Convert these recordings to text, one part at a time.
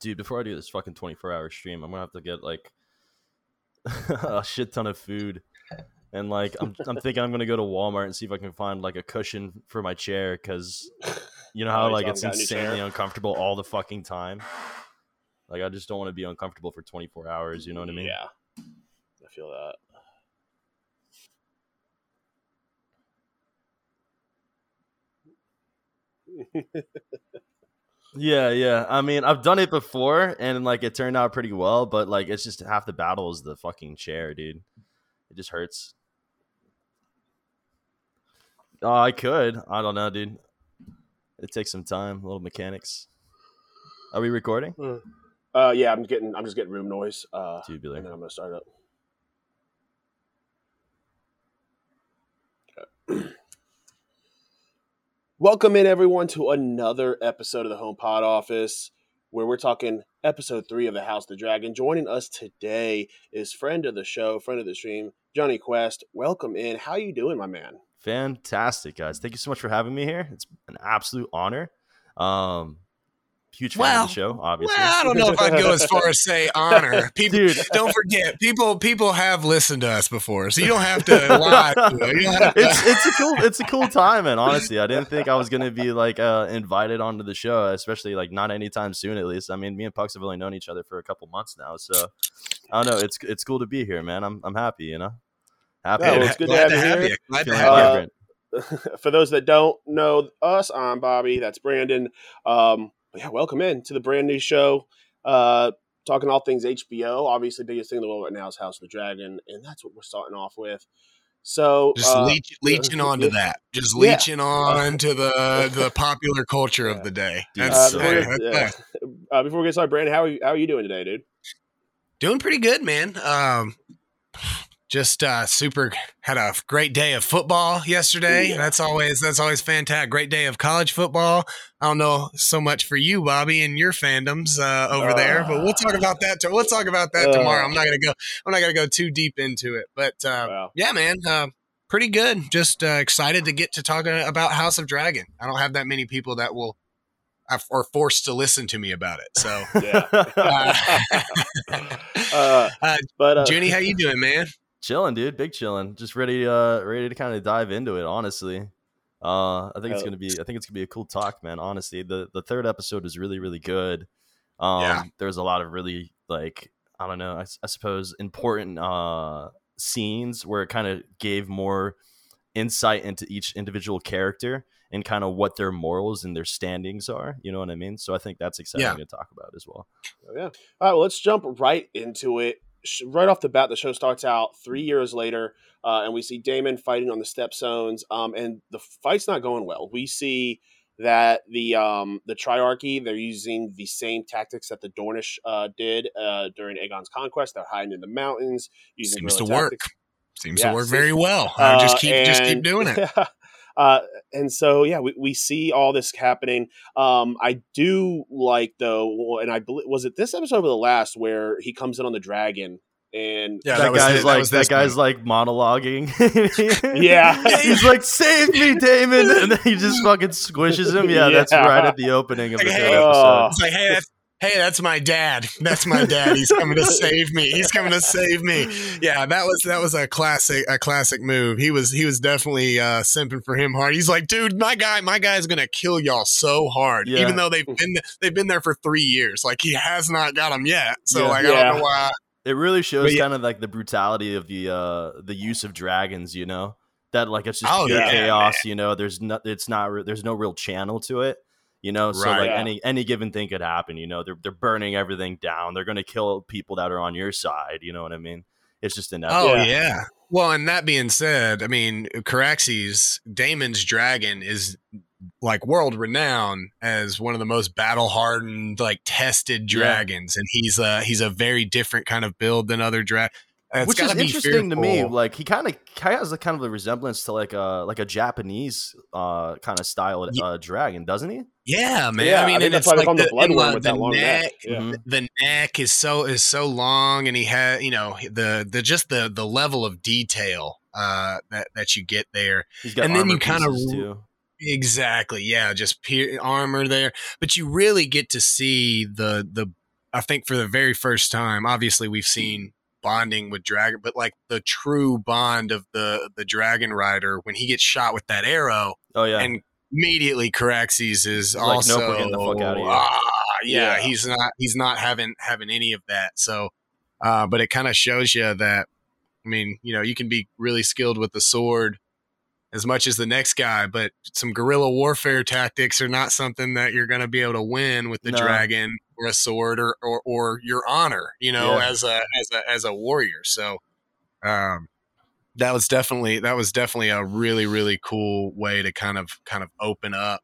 Dude, before I do this fucking 24 hour stream, I'm gonna have to get like a shit ton of food. And like I'm I'm thinking I'm gonna go to Walmart and see if I can find like a cushion for my chair because you know how like it's haven't got a new chair? insanely uncomfortable all the fucking time. Like I just don't want to be uncomfortable for 24 hours, you know what I mean? Yeah, I feel that. Yeah, yeah. I mean, I've done it before and like it turned out pretty well, but like it's just half the battle is the fucking chair, dude. It just hurts. Oh, I could. I don't know, dude. It takes some time, a little mechanics. Are we recording? Uh, yeah, I'm getting. I'm just getting room noise. Uh, Tubular. and then I'm gonna start up. Okay. Welcome in everyone to another episode of the Home Pod Office, where we're talking episode three of the House of the Dragon. Joining us today is friend of the show, friend of the stream, Johnny Quest. Welcome in. How you doing, my man? Fantastic, guys. Thank you so much for having me here. It's an absolute honor. Um huge fan Well, of the show, obviously. Well, I don't know if I'd go as far as say honor. People, Dude. don't forget, people people have listened to us before, so you don't have to lie. To it. You don't have to- it's it's a cool it's a cool time and honestly i didn't think i was gonna be like uh invited onto the show especially like not anytime soon at least i mean me and pucks have only known each other for a couple months now so i don't know it's it's cool to be here man i'm, I'm happy you know happy Yeah, well, it's good to glad have you here. Glad to have Uh, you. for those that don't know us, I'm Bobby. That's Brandon. Um, but yeah, welcome in to the brand new show. Uh, talking all things HBO. Obviously, biggest thing in the world right now is House of the Dragon, and that's what we're starting off with. So, Just uh, leech, leeching onto that. Just Yeah. leeching on to the the popular culture Yeah. of the day. That's, uh, before, hey, we, yeah. uh, before we get started, Brandon, how are you, how are you doing today, dude? Doing pretty good, man. Um, just uh, super had a great day of football yesterday. Yeah. That's always that's always fantastic. Great day of college football. I don't know so much for you, Bobby, and your fandoms uh, over there, but we'll talk about that. To, we'll talk about that Uh. tomorrow. I'm not gonna go. I'm not gonna go too deep into it, but uh, Wow. yeah, man, uh, pretty good. Just uh, excited to get to talk uh, about House of Dragon. I don't have that many people that will are forced to listen to me about it. So, Yeah. uh, uh, uh, but uh, Junie, how you doing, man? Chilling dude big chilling just ready uh ready to kind of dive into it honestly uh i think it's gonna be i think it's gonna be a cool talk man honestly the the third episode is really really good um Yeah. there's a lot of really like i don't know I suppose important uh scenes where it kind of gave more insight into each individual character and kind of what their morals and their standings are you know what i mean so i think that's exciting Yeah. to talk about as well Oh, Yeah. All right. Well, let's jump right into it. Right off the bat, the show starts out three years later, uh, and we see Daemon fighting on the Stepstones. Um, and the fight's not going well. We see that the um, the Triarchy they're using the same tactics that the Dornish uh, did uh, during Aegon's conquest. They're hiding in the mountains, using Seems to guerrilla work. Seems Yeah, to work see- very well. Uh, just keep just keep doing it. uh, and so yeah, we, we see all this happening. Um, I do like though, and I believe was it this episode or the last where he comes in on the dragon and Yeah, that, that guy's thi- like was that guy's like monologuing. Yeah. he's like, "Save me, Daemon!" And then he just fucking squishes him. Yeah, that's right at the opening of the Like, third hey, episode. It's like, hey, that's hey, that's my dad. That's my dad. He's coming to save me. He's coming to save me. Yeah, that was that was a classic a classic move. He was he was definitely uh, simping for him hard. He's like, dude, my guy, my guy's gonna kill y'all so hard, Yeah. even though they've been they've been there for three years. Like he has not got them yet. So Yeah. like I don't know why. It really shows yeah. kind of like the brutality of the uh the use of dragons. You know that like it's just Oh, pure yeah, chaos. You know, there's no, it's not, re- there's no real channel to it. You know, so Right. like Yeah. any any given thing could happen. You know, they're they're burning everything down. They're gonna kill people that are on your side. You know what I mean? It's just inevitable. Oh Yeah. yeah. Well, and that being said, I mean, Caraxes, Daemon's dragon is like world renowned as one of the most battle hardened, like tested Yeah. dragons, and he's a he's a very different kind of build than other drag. which is interesting to me. Like he kind of has a kind of a resemblance to like a like a Japanese uh kind of style uh, dragon, doesn't he? Yeah, man. Yeah, I mean, I and it's like call him the the, and Blood Wyrm the- that the long neck, neck. Yeah. Mhm. the neck is so is so long, and he had you know the the just the the level of detail uh that that you get there. He's got And then armor you kinda pieces, too. Exactly. Yeah, just pe- armor there, but you really get to see the the. I think for the very first time, obviously we've seen bonding with dragon, but like the true bond of the the dragon rider when he gets shot with that arrow. Oh yeah, and immediately Caraxes is like, also nope, getting the fuck out of here. Ah, yeah, Yeah. he's not he's not having having any of that. So, uh, but it kind of shows you that. I mean, you know, you can be really skilled with the sword as much as the next guy, but some guerrilla warfare tactics are not something that you're going to be able to win with the No. dragon or a sword or, or or your honor, you know, Yeah. as a as a as a warrior. So, um, that was definitely that was definitely a really really cool way to kind of kind of open up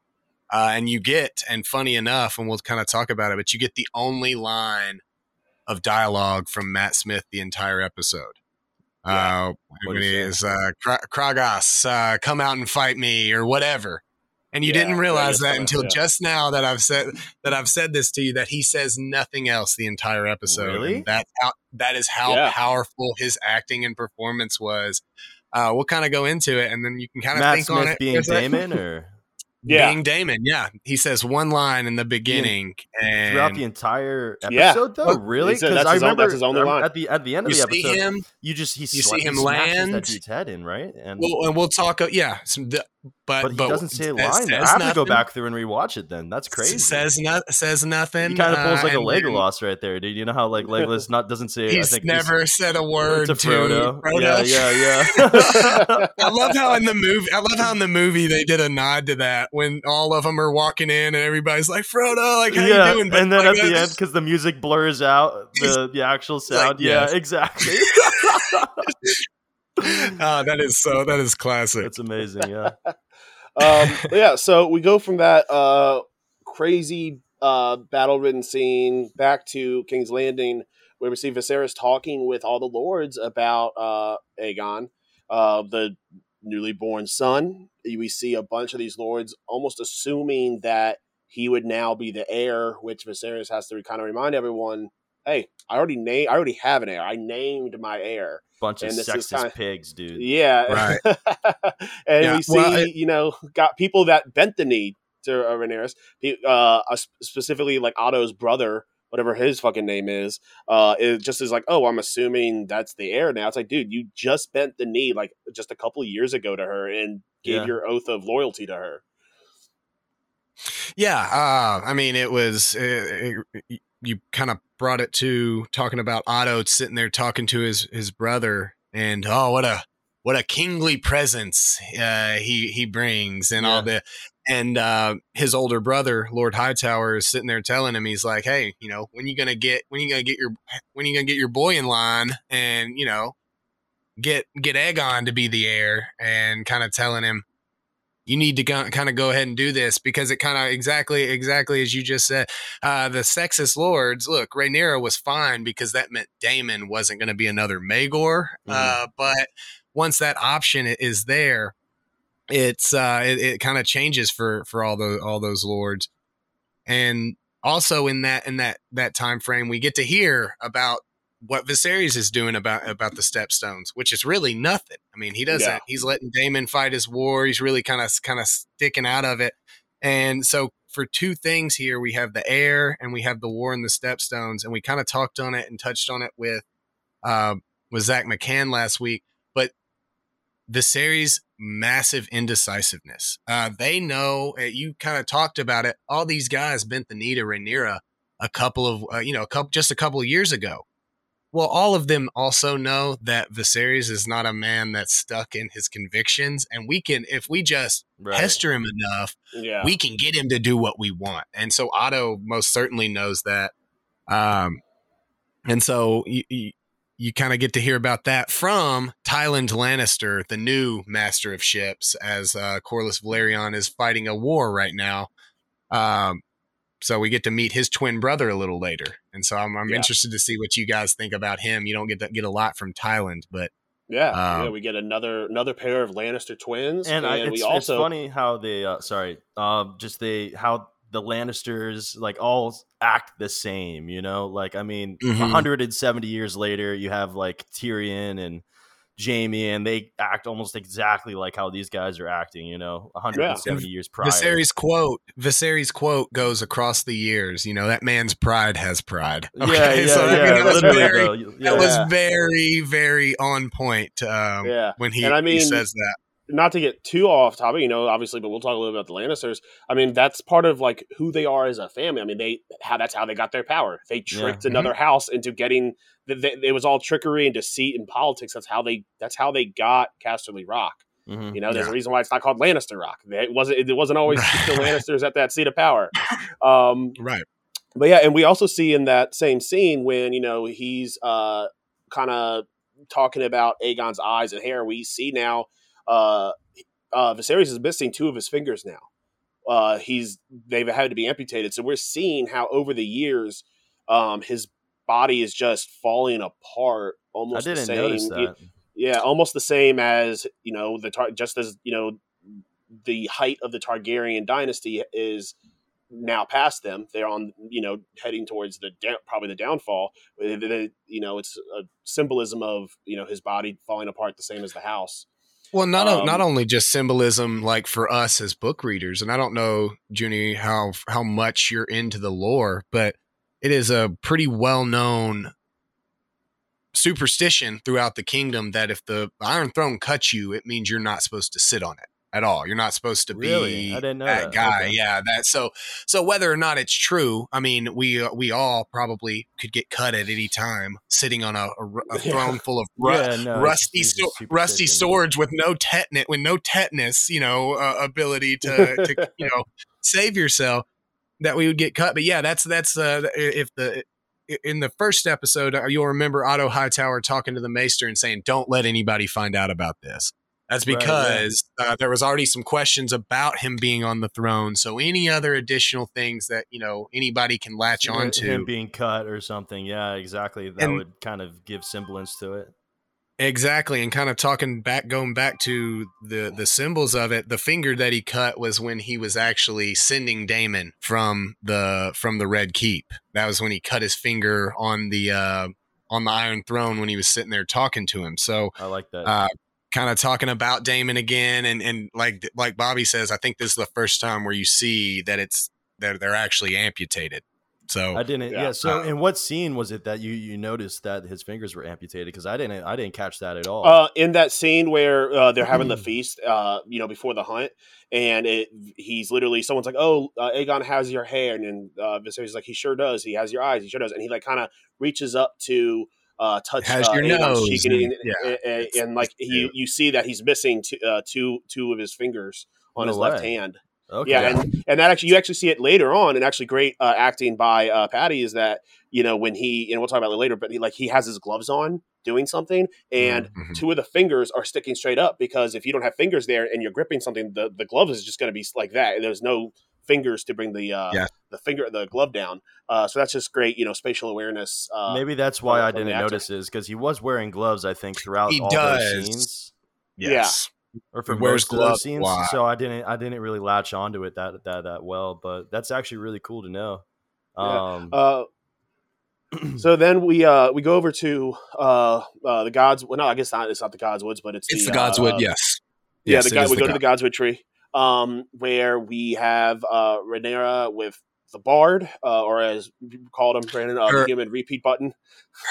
uh, and you get and funny enough and we'll kind of talk about it but you get the only line of dialogue from matt smith the entire episode uh, What when is he that? is uh, Kra- Kragas, uh, come out and fight me or whatever. And you Yeah, didn't realize that come out, until yeah. just now that I've said that I've said this to you that he says nothing else the entire episode. Really? That's how that is how Yeah. powerful his acting and performance was. Uh, we'll kind of go into it, and then you can kind of think on it. being Daemon, or Yeah. being Daemon, yeah. He says one line in the beginning, and throughout the entire Yeah. episode, though, Well, really? Because I own- remember that's his only line. at the at the end of you the see episode, him. you just he you see sla- he him land. that dude's head in, right? And Well, and we'll talk. uh, Yeah, some, the- but but he doesn't say a says- line. I says have to go back through and rewatch it. Then that's crazy. Says no, says nothing. he kind of pulls uh, like a and then Legolas right there, dude. You know how like Legolas not doesn't say. I He's think never said a word to to Frodo. Frodo. Yeah, yeah, yeah. I love how in the movie, I love how in the movie they did a nod to that when all of them are walking in and everybody's like, "Frodo, like how yeah, you doing?" But and then like, at the end, because the music blurs out the, the actual sound. like, yeah, yes. exactly. Ah, that is so. That is classic. It's amazing. Yeah, um, yeah, so we go from that uh, crazy uh, battle-ridden scene back to King's Landing, where we see Viserys talking with all the lords about uh, Aegon, uh, the newly born son. We see a bunch of these lords almost assuming that he would now be the heir, which Viserys has to kind of remind everyone, "Hey, I already named, I already have an heir. I named my heir." bunch of And this is sexist kinda- pigs, dude. Yeah. Right. and Yeah, we see, well, it- you know, got people that bent the knee to uh, Rhaenyra, uh, uh, specifically like Otto's brother, whatever his fucking name is, uh, it just is like, oh, I'm assuming that's the heir now. It's like, dude, you just bent the knee like just a couple years ago to her and gave Yeah. your oath of loyalty to her. Yeah, uh, I mean, it was uh, it, you kind of brought it to talking about Otto sitting there talking to his his brother, and oh, what a what a kingly presence uh, he he brings, and all the and uh, his older brother Lord Hightower is sitting there telling him, he's like, hey, you know, when you gonna get when you gonna get your when you gonna get your boy in line, and you know, get get Aegon to be the heir, and kind of telling him you need to go, kind of go ahead and do this because it kind of exactly exactly as you just said uh, the sexist lords look Rhaenyra was fine because that meant Daemon wasn't going to be another Maegor uh, but once that option is there it's uh, it, it kind of changes for for all those all those lords. And also in that in that that time frame we get to hear about what Viserys is doing about about the stepstones, which is really nothing. I mean, he doesn't. Yeah. He's letting Daemon fight his war. He's really kind of kind of sticking out of it. And so for two things here, we have the heir and we have the war in the stepstones, and we kind of talked on it and touched on it with uh, with Zach McCann last week. But Viserys' massive indecisiveness. Uh, they know. Uh, you kind of talked about it. All these guys bent the knee to Rhaenyra a couple of uh, you know a couple just a couple of years ago. Well, all of them also know that Viserys is not a man that's stuck in his convictions, and we can, if we just Right. pester him enough, Yeah. we can get him to do what we want. And so Otto most certainly knows that. Um, and so you, you, you kind of get to hear about that from Tyland Lannister, the new master of ships, as uh, Corlys Velaryon is fighting a war right now. Um, so we get to meet his twin brother a little later, and so I'm, I'm Yeah. interested to see what you guys think about him. You don't get to get a lot from Tyland, but yeah. um, yeah. We get another another pair of Lannister twins. and, I, it's, we it's also funny how they uh, sorry um just they how the lannisters like all act the same you know like i mean Mhm. 170 years later you have like tyrion and Jaime, and they act almost exactly like how these guys are acting. You know, 170 Yeah. years prior. Viserys quote Viserys quote goes across the years. You know that man's pride has pride. yeah, Okay, yeah, so I mean, yeah, that was very though. that was very very on point. Um, yeah. when he, I he says that. Not to get too off topic, you know, obviously, but we'll talk a little bit about the Lannisters. I mean, that's part of like who they are as a family. I mean, they how that's how they got their power. They Yeah. tricked another house into getting. The, it was all trickery and deceit and politics. That's how they. That's how they got Casterly Rock. Mhm. You know, there's Yeah. a reason why it's not called Lannister Rock. It wasn't. It wasn't always the Lannisters at that seat of power. Um, Right. but yeah, and we also see in that same scene when you know he's uh, kind of talking about Aegon's eyes and hair. We see now uh, uh, Viserys is missing two of his fingers now. Uh, he's they've had to be amputated, so we're seeing how over the years um, his body is just falling apart. Almost the didn't same. notice that. Yeah, almost the same as you know the tar- just as you know the height of the Targaryen dynasty is now past them. They're on you know heading towards the da- probably the downfall. You know, it's a symbolism of you know his body falling apart the same as the house. Well, not o- not Um, only just symbolism, like for us as book readers, and I don't know, Junie, how how much you're into the lore, but it is a pretty well known superstition throughout the kingdom that if the Iron Throne cuts you, it means you're not supposed to sit on it at all. You're not supposed to Really? be I didn't know that, that. guy. Okay. Yeah, that so so whether or not it's true, I mean, we uh, we all probably could get cut at any time sitting on a Yeah. throne full of ru- yeah, no, rusty just- it's so- rusty swords with no tetanus with no tetanus you know uh, ability to, to you know save yourself that we would get cut but yeah that's that's uh if the in the first episode uh, you'll remember Otto Hightower talking to the maester and saying don't let anybody find out about this that's Right, because uh, there was already some questions about him being on the throne so any other additional things that you know anybody can latch Him- onto him being cut or something. Yeah, exactly. That And- would kind of give semblance to it. Exactly, and kind of talking back, going back to the the symbols of it. The finger that he cut was when he was actually sending Daemon from the from the Red Keep. That was when he cut his finger on the uh, on the Iron Throne when he was sitting there talking to him. So, I like that. uh, kind of talking about Daemon again, and and like like Bobby says, I think this is the first time where you see that it's that they're actually amputated. So I didn't. Yeah. yeah. So, Uh, in what scene was it that you you noticed that his fingers were amputated? Because I didn't. I didn't catch that at all. Uh, in that scene where uh, they're having the feast, uh, you know, before the hunt, and it, he's literally someone's like, "Oh, uh, Aegon has your hair," and then uh, Viserys is like, "He sure does. He has your eyes. He sure does." And he like kind of reaches up to uh, touch Has uh, your nose, and, and- and, yeah, and, and, like you you see that he's missing two uh, two two of his fingers on No his left hand. okay. Yeah, and, and that actually you actually see it later on, and actually great uh, acting by uh, Paddy is that you know when he and we'll talk about it later, but he like he has his gloves on doing something, and Mhm. two of the fingers are sticking straight up because if you don't have fingers there and you're gripping something, the the glove is just going to be like that, and there's no fingers to bring the uh, Yeah. The finger the glove down. Uh, so that's just great, you know, spatial awareness. Uh, Maybe that's why I didn't notice is because he was wearing gloves. I think throughout He all does. those scenes, yes. or for He wears most of gloves those scenes. a lot. So I didn't. I didn't really latch onto it that that that well. But that's actually really cool to know. Yeah. Um, Uh, so then we uh we go over to uh, uh the gods. Well, no, I guess not. It's not the gods woods, but it's It's the uh, Godswood, uh, yes. Yeah, Yes, the it guy. We the go to the Godswood tree, um, where we have uh, Rhaenyra with the Bard, uh, or as you called him, Brandon, uh, the Her- human repeat button.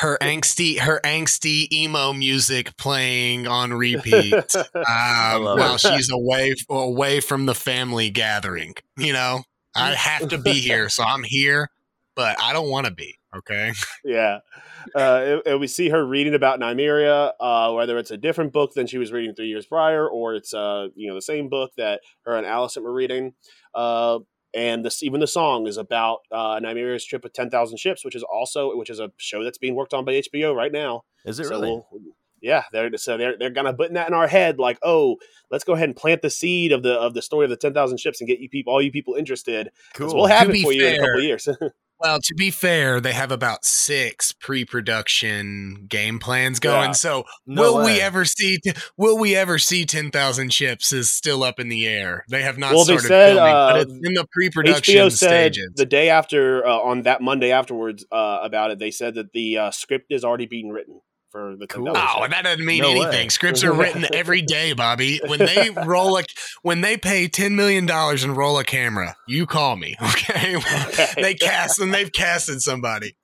her angsty her angsty emo music playing on repeat um, while it. she's away away from the family gathering. You know, I have to be here, so I'm here, but I don't want to be. Okay, yeah, uh, and- and we see her reading about Nymeria, uh, whether it's a different book than she was reading three years prior, or it's uh, you know the same book that her and Alicent were reading. And this, even the song is about uh, Nymeria's trip with ten thousand ships, which is also which is a show that's being worked on by HBO right now. is it So really? we'll- yeah, they're so they're they're gonna put that in our head, like, oh, let's go ahead and plant the seed of the of the story of the ten thousand ships and get you people, all you people interested. Cool. We'll have To it be for you in a couple of years. well, to be fair, they have about six pre-production game plans going. Yeah. So, No will way. we ever see? Will we ever see ten thousand ships? Is still up in the air. They have not Well, started said, filming, uh, but it's in the pre-production HBO said stages. the day after uh, on that Monday afterwards uh, about it, they said that the uh, script is already being written for the Cool. $10 Oh, check. that doesn't mean No way. anything. Scripts are written every day, Bobby. When they roll a, when they pay ten million dollars and roll a camera, you call me, okay? they cast and they've casted somebody.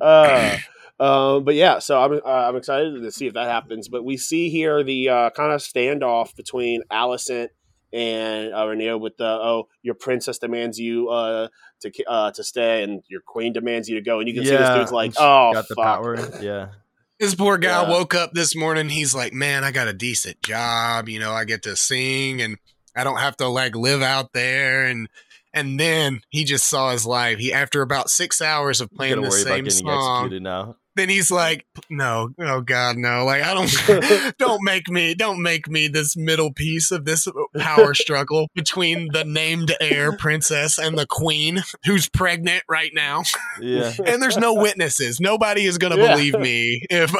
uh, um, but yeah, so I'm uh, I'm excited to see if that happens. But we see here the uh, kind of standoff between Alicent and uh, Rhaenyra with the oh your princess demands you uh, to uh, to stay and your queen demands you to go, and you can see this dude's like oh got the fuck. power. Yeah, This poor guy Yeah. woke up this morning. He's like, "Man, I got a decent job. You know, I get to sing, and I don't have to like live out there." And and then he just saw his life. He after about six hours of playing gonna the same getting song, executed now. Then he's like, "No, oh God, no! Like I don't, don't make me, don't make me this middle piece of this power struggle between the named heir princess and the queen who's pregnant right now, Yeah, and there's no witnesses. Nobody is gonna Yeah. believe me if."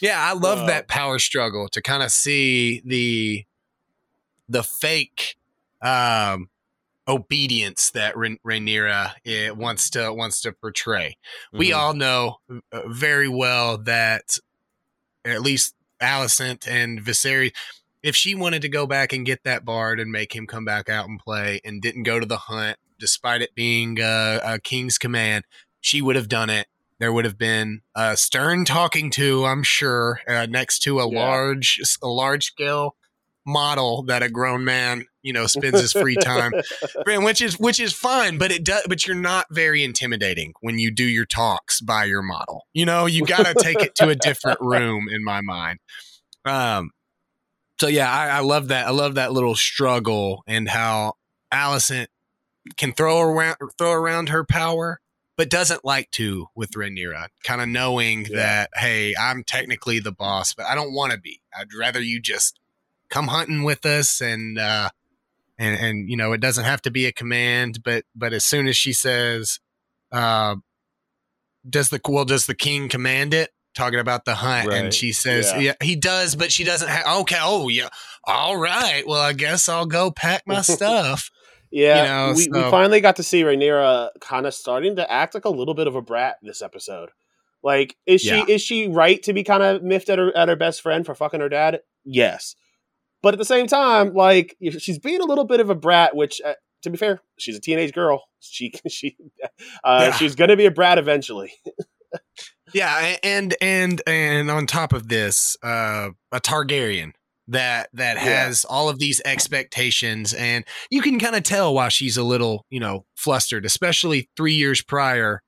yeah, I love Wow. that power struggle to kind of see the the fake um obedience that Rha- Rhaenyra eh, wants to wants to portray we Mhm. all know uh, very well that at least Alicent and Viserys, if she wanted to go back and get that bard and make him come back out and play and didn't go to the hunt, despite it being uh, a king's command, she would have done it. There would have been a stern talking to, I'm sure, uh, next to a Yeah. large, a large scale model that a grown man, you know, spends his free time which is which is fine but it does but you're not very intimidating when you do your talks by your model you know you got to take it to a different room in my mind um so yeah I, I love that i love that little struggle and how Alicent can throw around throw around her power but doesn't like to with Rhaenyra, kind of knowing Yeah. that hey, I'm technically the boss, but I don't want to be. I'd rather you just come hunting with us and uh and and you know it doesn't have to be a command but but as soon as she says uh does the well does the king command it talking about the hunt and she says Yeah. yeah. he does but she doesn't have okay oh yeah all right well i guess i'll go pack my stuff Yeah, You know, we, we finally got to see Rhaenyra kind of starting to act like a little bit of a brat this episode. Like, is she Yeah. is she right to be kind of miffed at her at her best friend for fucking her dad? Yes, but at the same time, like she's being a little bit of a brat. Which, uh, to be fair, she's a teenage girl. She she uh, Yeah. she's gonna be a brat eventually. yeah and and and on top of this uh a targaryen that that Yeah. has all of these expectations and you can kind of tell why she's a little you know flustered especially three years prior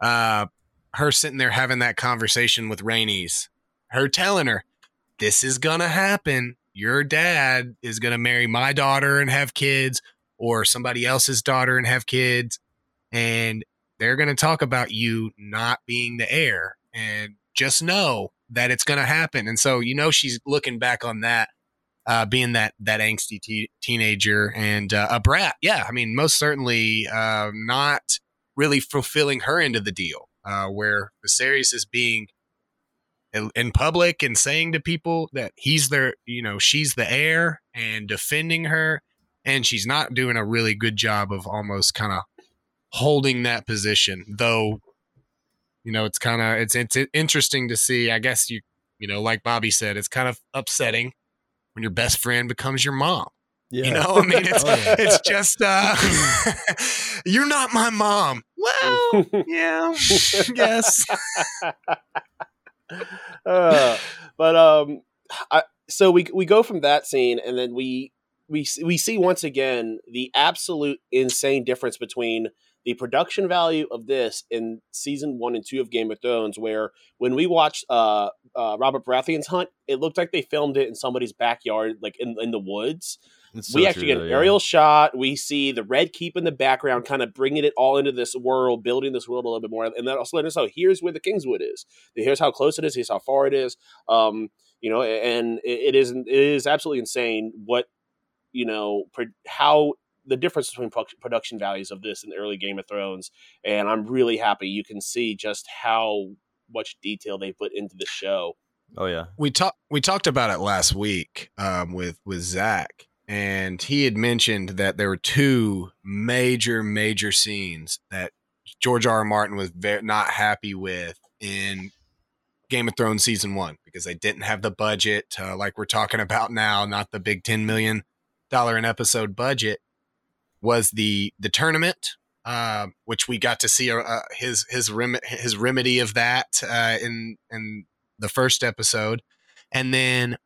uh her sitting there having that conversation with Rhaenys her telling her this is gonna happen your dad is gonna marry my daughter and have kids or somebody else's daughter and have kids and they're going to talk about you not being the heir and just know that it's going to happen. And so you know she's looking back on that uh, being that that angsty te- teenager and uh, a brat. Yeah i mean most certainly uh, not really fulfilling her end of the deal uh, where Viserys is being in, public and saying to people that he's their you know she's the heir and defending her. And she's not doing a really good job of almost kind of holding that position though you know it's kind of it's it's interesting to see. I guess you you know like bobby said it's kind of upsetting when your best friend becomes your mom. Yeah. you know i mean it's Oh, yeah. it's just uh you're not my mom. Well yeah yes uh, but um, I, so we we go from that scene, and then we we we see once again the absolute insane difference between the production value of this in season one and two of Game of Thrones, where when we watched uh, uh, Robert Baratheon's hunt, it looked like they filmed it in somebody's backyard, like in in the woods. It's we so actually true, get though, an yeah. aerial shot. We see the red keep in the background, kind of bringing it all into this world, building this world a little bit more, and then also letting us know here's where the Kingswood is. Here's how close it is. Here's how far it is. Um, you know, and it, it is it is absolutely insane what you know pro- how the difference between pro- production values of this and the early Game of Thrones. And I'm really happy you can see just how much detail they put into the show. Oh yeah. we talked we talked about it last week um, with with Zach, and he had mentioned that there were two major major scenes that George R. R. Martin was very not happy with in Game of Thrones season one because they didn't have the budget, uh, like we're talking about now, not the big ten million dollar an episode budget. Was the the tournament, uh, which we got to see uh, his his rem- his remedy of that uh, in in the first episode, and then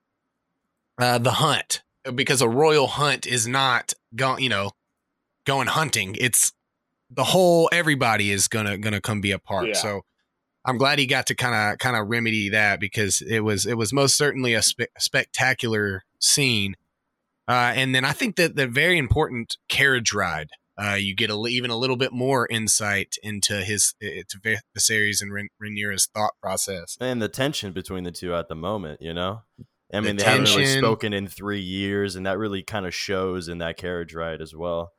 uh, the hunt because a royal hunt is not going, you know, going hunting. It's the whole everybody is gonna gonna come be a part. Yeah. So I'm glad he got to kind of kind of remedy that because it was it was most certainly a spe- spectacular scene. Uh, and then I think that the very important carriage ride. Uh, you get a, even a little bit more insight into his to Viserys and Rhaen- Rhaenyra's thought process. and the tension between the two at the moment, you know. I The mean, they haven't really spoken in three years, and that really kind of shows in that carriage ride as well.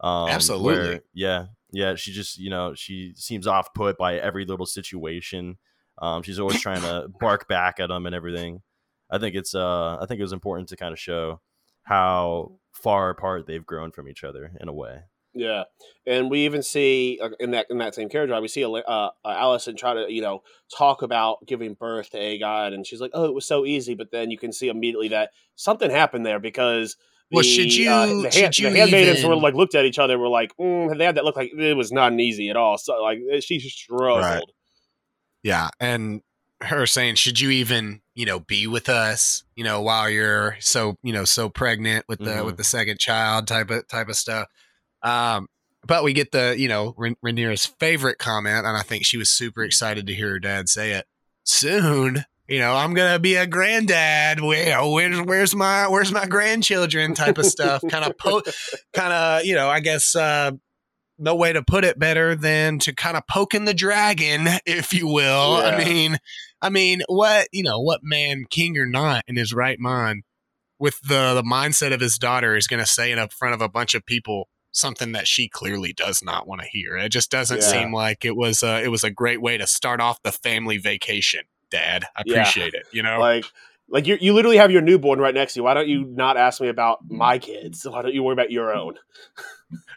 Um, Absolutely. where- yeah, yeah. She just, you know, she seems off put by every little situation. Um, she's always trying to bark back at them and everything. I think it's, uh, I think it was important to kind of show how far apart they've grown from each other in a way. Yeah, and we even see uh, in that in that same carriage ride, we see uh, uh, Alicent try to you know talk about giving birth to Aegon, and she's like, "Oh, it was so easy," but then you can see immediately that something happened there because. Well, the, should you- uh, the, hand, should you the handmaidens even- were like looked at each other, were like, mm, they had that look like it was not an easy at all. So like she struggled. Right. Yeah, and her saying, "Should you even, you know, be with us, you know, while you're so, you know, so pregnant with the Mhm. with the second child type of type of stuff." Um, but we get the, you know, Rhaenyra's favorite comment, and I think she was super excited to hear her dad say it. Soon, you know, I'm gonna be a granddad. Where, where's where's my where's my grandchildren? Type of stuff. kind of po, kind of, you know, I guess. uh no way to put it better than to kind of poking the dragon, if you will. I mean, I mean, what you know, what man, king or not, in his right mind, with the the mindset of his daughter, is going to say in up front of a bunch of people something that she clearly does not want to hear. It just doesn't Yeah. seem like it was. Uh, it was a great way to start off the family vacation. Dad, I Yeah. appreciate it. You know, Like, like you you literally have your newborn right next to you. Why don't you not ask me about my kids? Why don't you worry about your own?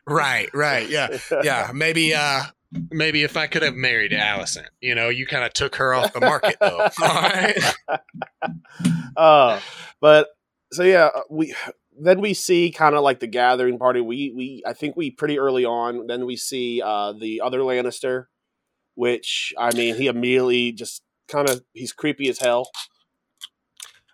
right, right, yeah. yeah, maybe uh maybe if I could have married Alicent, you know, you kind of took her off the market though. All right. uh, but so yeah, uh, we then we see kind of like the gathering party. We we I think we pretty early on. Then we see uh, the other Lannister, which I mean, he immediately just kind of he's creepy as hell.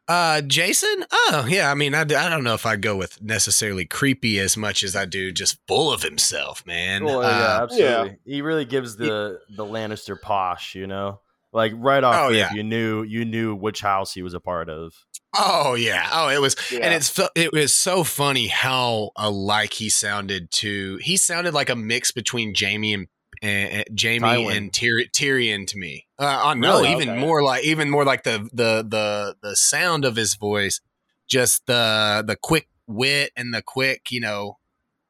Uh Jason? Oh, yeah, I mean I, I don't know if I go with necessarily creepy as much as I do just full of himself, man. Well, yeah, Uh, absolutely. He really gives the the Lannister posh, you know. Like right off, Oh, yeah. you knew you knew which house he was a part of. Oh yeah. Oh, it was Yeah. and it's it was so funny how alike he sounded to he sounded like a mix between Jaime and uh, Jaime Tywin. and Tyr- Tyrion to me. Uh, uh, no, Really? even Okay. more like even more like the the the the sound of his voice, just the the quick wit and the quick, you know,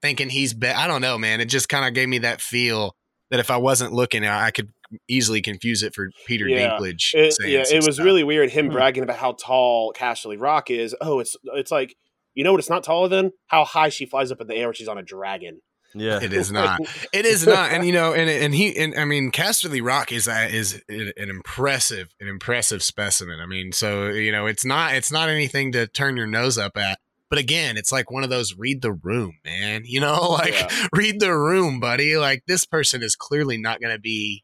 thinking he's be- I don't know, man. It just kind of gave me that feel that if I wasn't looking, I could easily confuse it for Peter Yeah. Dinklage. It, yeah, it was stuff. really weird. Him Hmm. bragging about how tall Casterly Rock is. Oh, it's it's like you know what? It's not taller than how high she flies up in the air when she's on a dragon. Yeah, It is not. It is not, and you know, and and he, and I mean, Casterly Rock is a- is an impressive, an impressive specimen. I mean, so you know, it's not, it's not anything to turn your nose up at. But again, it's like one of those read the room, man. You know, like Yeah. read the room, buddy. Like this person is clearly not going to be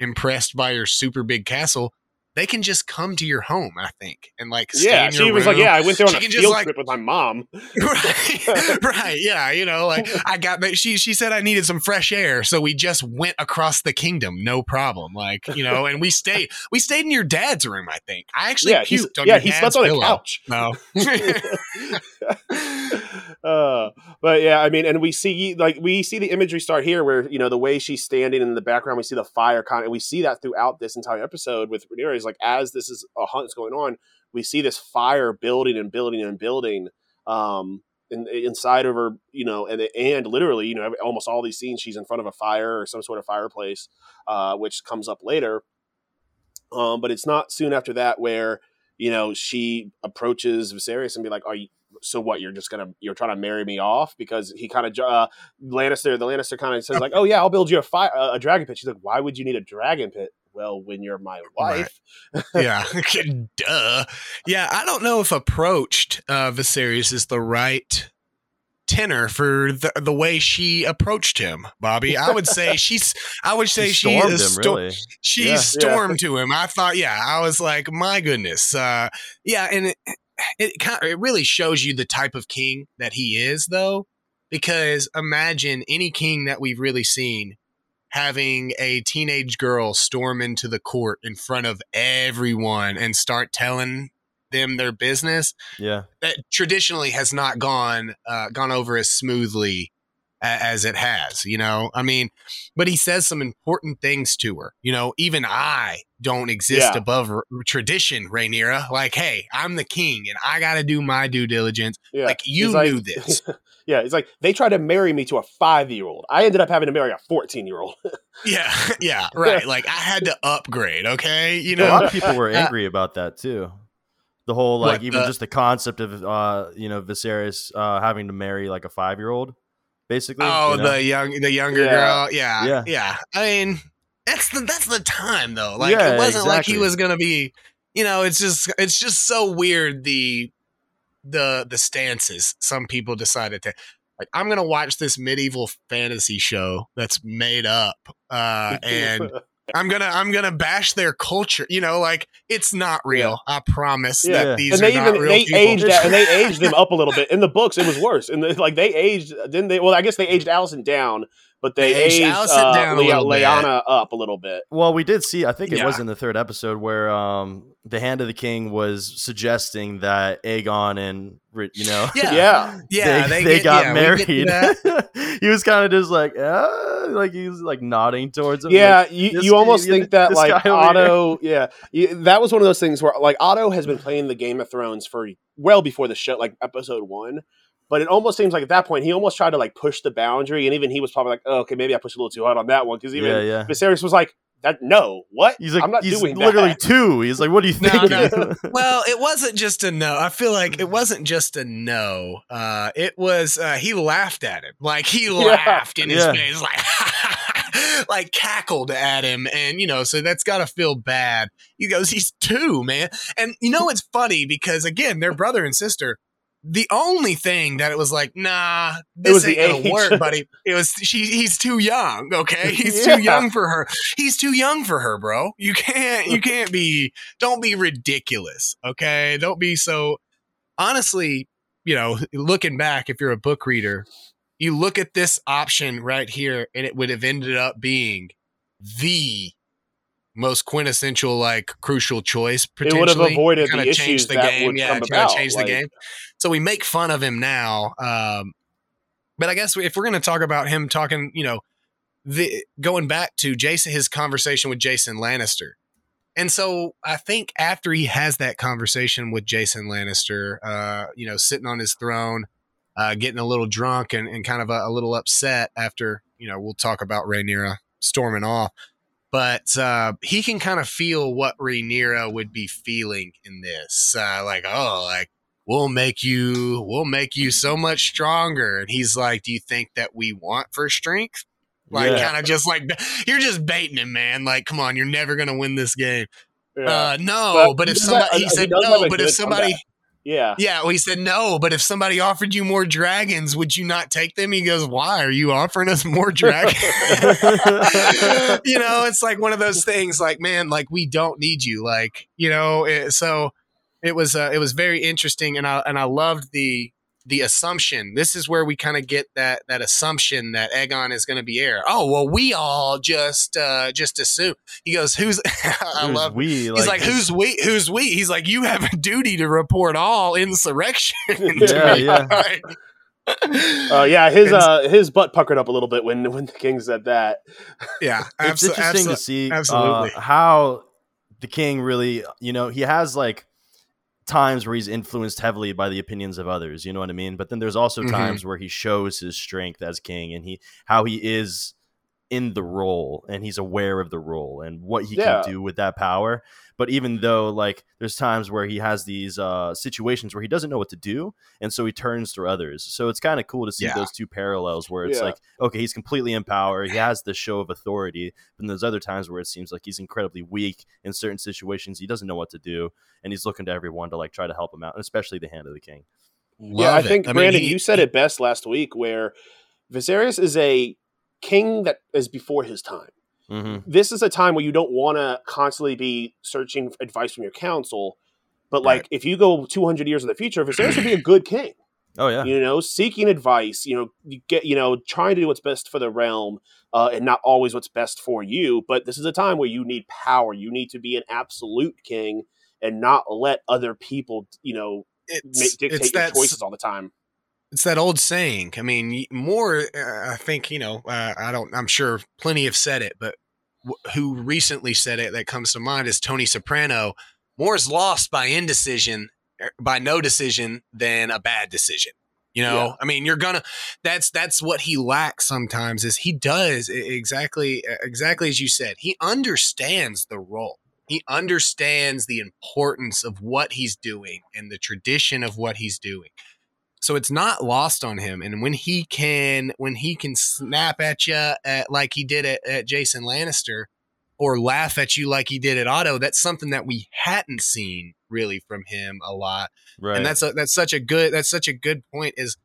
impressed by your super big castle. They can just come to your home, I think, and like stay yeah, in she was like, "Yeah, I went there on She a field like- trip with my mom." right right yeah you know like i got she she said i needed some fresh air so we just went across the kingdom no problem like you know and we stayed we stayed in your dad's room i think i actually yeah, puked on yeah, your he dad's slept on a couch. no uh, but yeah, I mean, and we see like we see the imagery start here, where you know the way she's standing in the background, we see the fire kind, and we see that throughout this entire episode with Rhaenyra. Is like as this is a hunt is going on, we see this fire building and building and building. Um, in, inside of her, you know, and and literally, you know, almost all these scenes, she's in front of a fire or some sort of fireplace, uh, which comes up later. Um, but it's not soon after that where you know she approaches Viserys and be like, "Are you so what? You're just gonna you're trying to marry me off?" Because he kind of uh, Lannister, the Lannister kind of says like, "Oh yeah, I'll build you a fire a dragon pit." She's like, "Why would you need a dragon pit well, when you're my wife. yeah, duh. Yeah, I don't know if approached uh, Viserys is the right tenor for the, the way she approached him, Bobby. I would say she's. I would say She she, stormed is him, sto- really. she Yeah. stormed to him. I thought, yeah, I was like, my goodness, uh, yeah, and it it, kind it really shows you the type of king that he is, though, because imagine any king that we've really seen having a teenage girl storm into the court in front of everyone and start telling them their business Yeah. that traditionally has not gone uh, gone over as smoothly as it has. You know, I mean, but he says some important things to her. You know, even I don't exist Yeah. above r- tradition, Rhaenyra. Like, hey, I'm the king, and I got to do my due diligence. Yeah. Like you He's like- knew this. yeah, it's like they tried to marry me to a five year old. I ended up having to marry a 14 year old. yeah, yeah, right. Like I had to upgrade. Okay, you know, a know. lot of people were Uh, angry about that too. The whole like What, even the- just the concept of uh you know Viserys uh having to marry like a five year old, basically. Oh, you know? the young, the younger Yeah. girl. Yeah, Yeah. yeah, I mean, that's the that's the time though. Like Yeah, it wasn't like he was gonna be. You know, it's just it's just so weird the the the stances some people decided to like. I'm gonna watch this medieval fantasy show that's made up, uh, and I'm gonna I'm gonna bash their culture. You know, like it's not real. I promise Yeah. that these and are they not even real they people. aged that, and they aged them up a little bit in the books. It was worse, and they, like they aged didn't they? Well, I guess they aged Alicent down, but they, They aged aged, uh, down a Lea- bit. Lyanna up a little bit. Well, we did see. I think it was in the third episode where um the Hand of the King was suggesting that Aegon and you know Yeah. Yeah, yeah, they, they get- got yeah, we get to married. he was kind of just like uh, like he was like nodding towards him. yeah. like, You, you almost guy- think that like guy over Otto, yeah, you, that was one of those things where like Otto has been playing the Game of Thrones for well before the show, like episode one. But it almost seems like at that point he almost tried to like push the boundary, and even he was probably like, oh, "Okay, maybe I pushed a little too hard on that one." Because even yeah, yeah. Viserys was like, "That no, what? He's like, I'm not he's doing literally that." two. He's like, what do you think? no. well, it wasn't just a no. I feel like it wasn't just a no. Uh, it was uh, he laughed at him, like he laughed in his Yeah. face, like like cackled at him, and you know, so that's got to feel bad. He goes, he's two, man, and you know it's funny because again, they're brother and sister. The only thing that it was like, nah, this ain't gonna age. work, buddy. It was she. He's too young. Okay, he's Yeah. too young for her. He's too young for her, bro. You can't. You can't be don't be ridiculous okay don't be so honestly you know looking back if you're a book reader you look at this option right here and it would have ended up being the most quintessential like crucial choice It would have potentially. avoided Kinda the change issues the game yeah come about. change like- the game so we make fun of him now um but i guess if we're going to talk about him talking you know the going back to jason his conversation with jason lannister and so I think after he has that conversation with Jason Lannister, uh, you know, sitting on his throne, uh, getting a little drunk and, and kind of a, a little upset after, you know, we'll talk about Rhaenyra storming off. But uh, he can kind of feel what Rhaenyra would be feeling in this. Uh, like, oh, like, we'll make you, we'll make you so much stronger. And he's like, do you think that we want for strength? Like, Yeah. kind of just like, you're just baiting him, man. Like, come on, you're never going to win this game. Yeah. Uh, no, But but, if somebody, he he said no, but if somebody, comeback. Yeah. yeah, well, he said no, but if somebody offered you more dragons, would you not take them? He goes, why are you offering us more dragons? you know, it's like one of those things. Like, man, like we don't need you. Like, you know, it, so it was, uh, it was very interesting, and I and I loved the the assumption. This is where we kind of get that that assumption that Aegon is going to be heir. Oh well, we all just uh just assume. He goes, "Who's?" I Who's love. we. He's like, "Who's we? Who's we?" He's like, "You have a duty to report all insurrection." to Yeah, me." yeah. Like- Uh, yeah, his uh, his butt puckered up a little bit when when the king said that. yeah, it's interesting abso- to see absolutely. Uh, how the king really, you know, he has like times where he's influenced heavily by the opinions of others. You know what I mean? But then there's also Mhm. times where he shows his strength as king and he how he is in the role and he's aware of the role and what he Yeah. can do with that power. But even though like there's times where he has these uh, situations where he doesn't know what to do, and so he turns to others. So it's kind of cool to see Yeah. those two parallels where it's Yeah. like, okay, he's completely in power, he has the show of authority, but then there's other times where it seems like he's incredibly weak in certain situations. He doesn't know what to do, and he's looking to everyone to like try to help him out, and especially the hand of the king. yeah, I it. think mean, Brandon, he- you said it best last week, where Viserys is a king that is before his time. Mm-hmm. This is a time where you don't want to constantly be searching for advice from your council. But like, Right. if you go 200 years in the future, Viserys would be a good king. Oh yeah, you know seeking advice you know you get you know trying to do what's best for the realm uh, and not always what's best for you but this is a time where you need power you need to be an absolute king and not let other people you know make, it's, dictate it's your that choices all the time it's that old saying. I mean, more. Uh, I think you know. Uh, I don't. I'm sure plenty have said it, but wh- who recently said it that comes to mind is Tony Soprano. More is lost by indecision, er, by no decision, than a bad decision. You know, Yeah. I mean, you're gonna. That's that's what he lacks sometimes. Is he does exactly exactly as you said. He understands the role. He understands the importance of what he's doing and the tradition of what he's doing so it's not lost on him and when he can when he can snap at you uh, at, like he did at, at jason lannister or laugh at you like he did at otto that's something that we hadn't seen really from him a lot right. and that's a, that's such a good that's such a good point is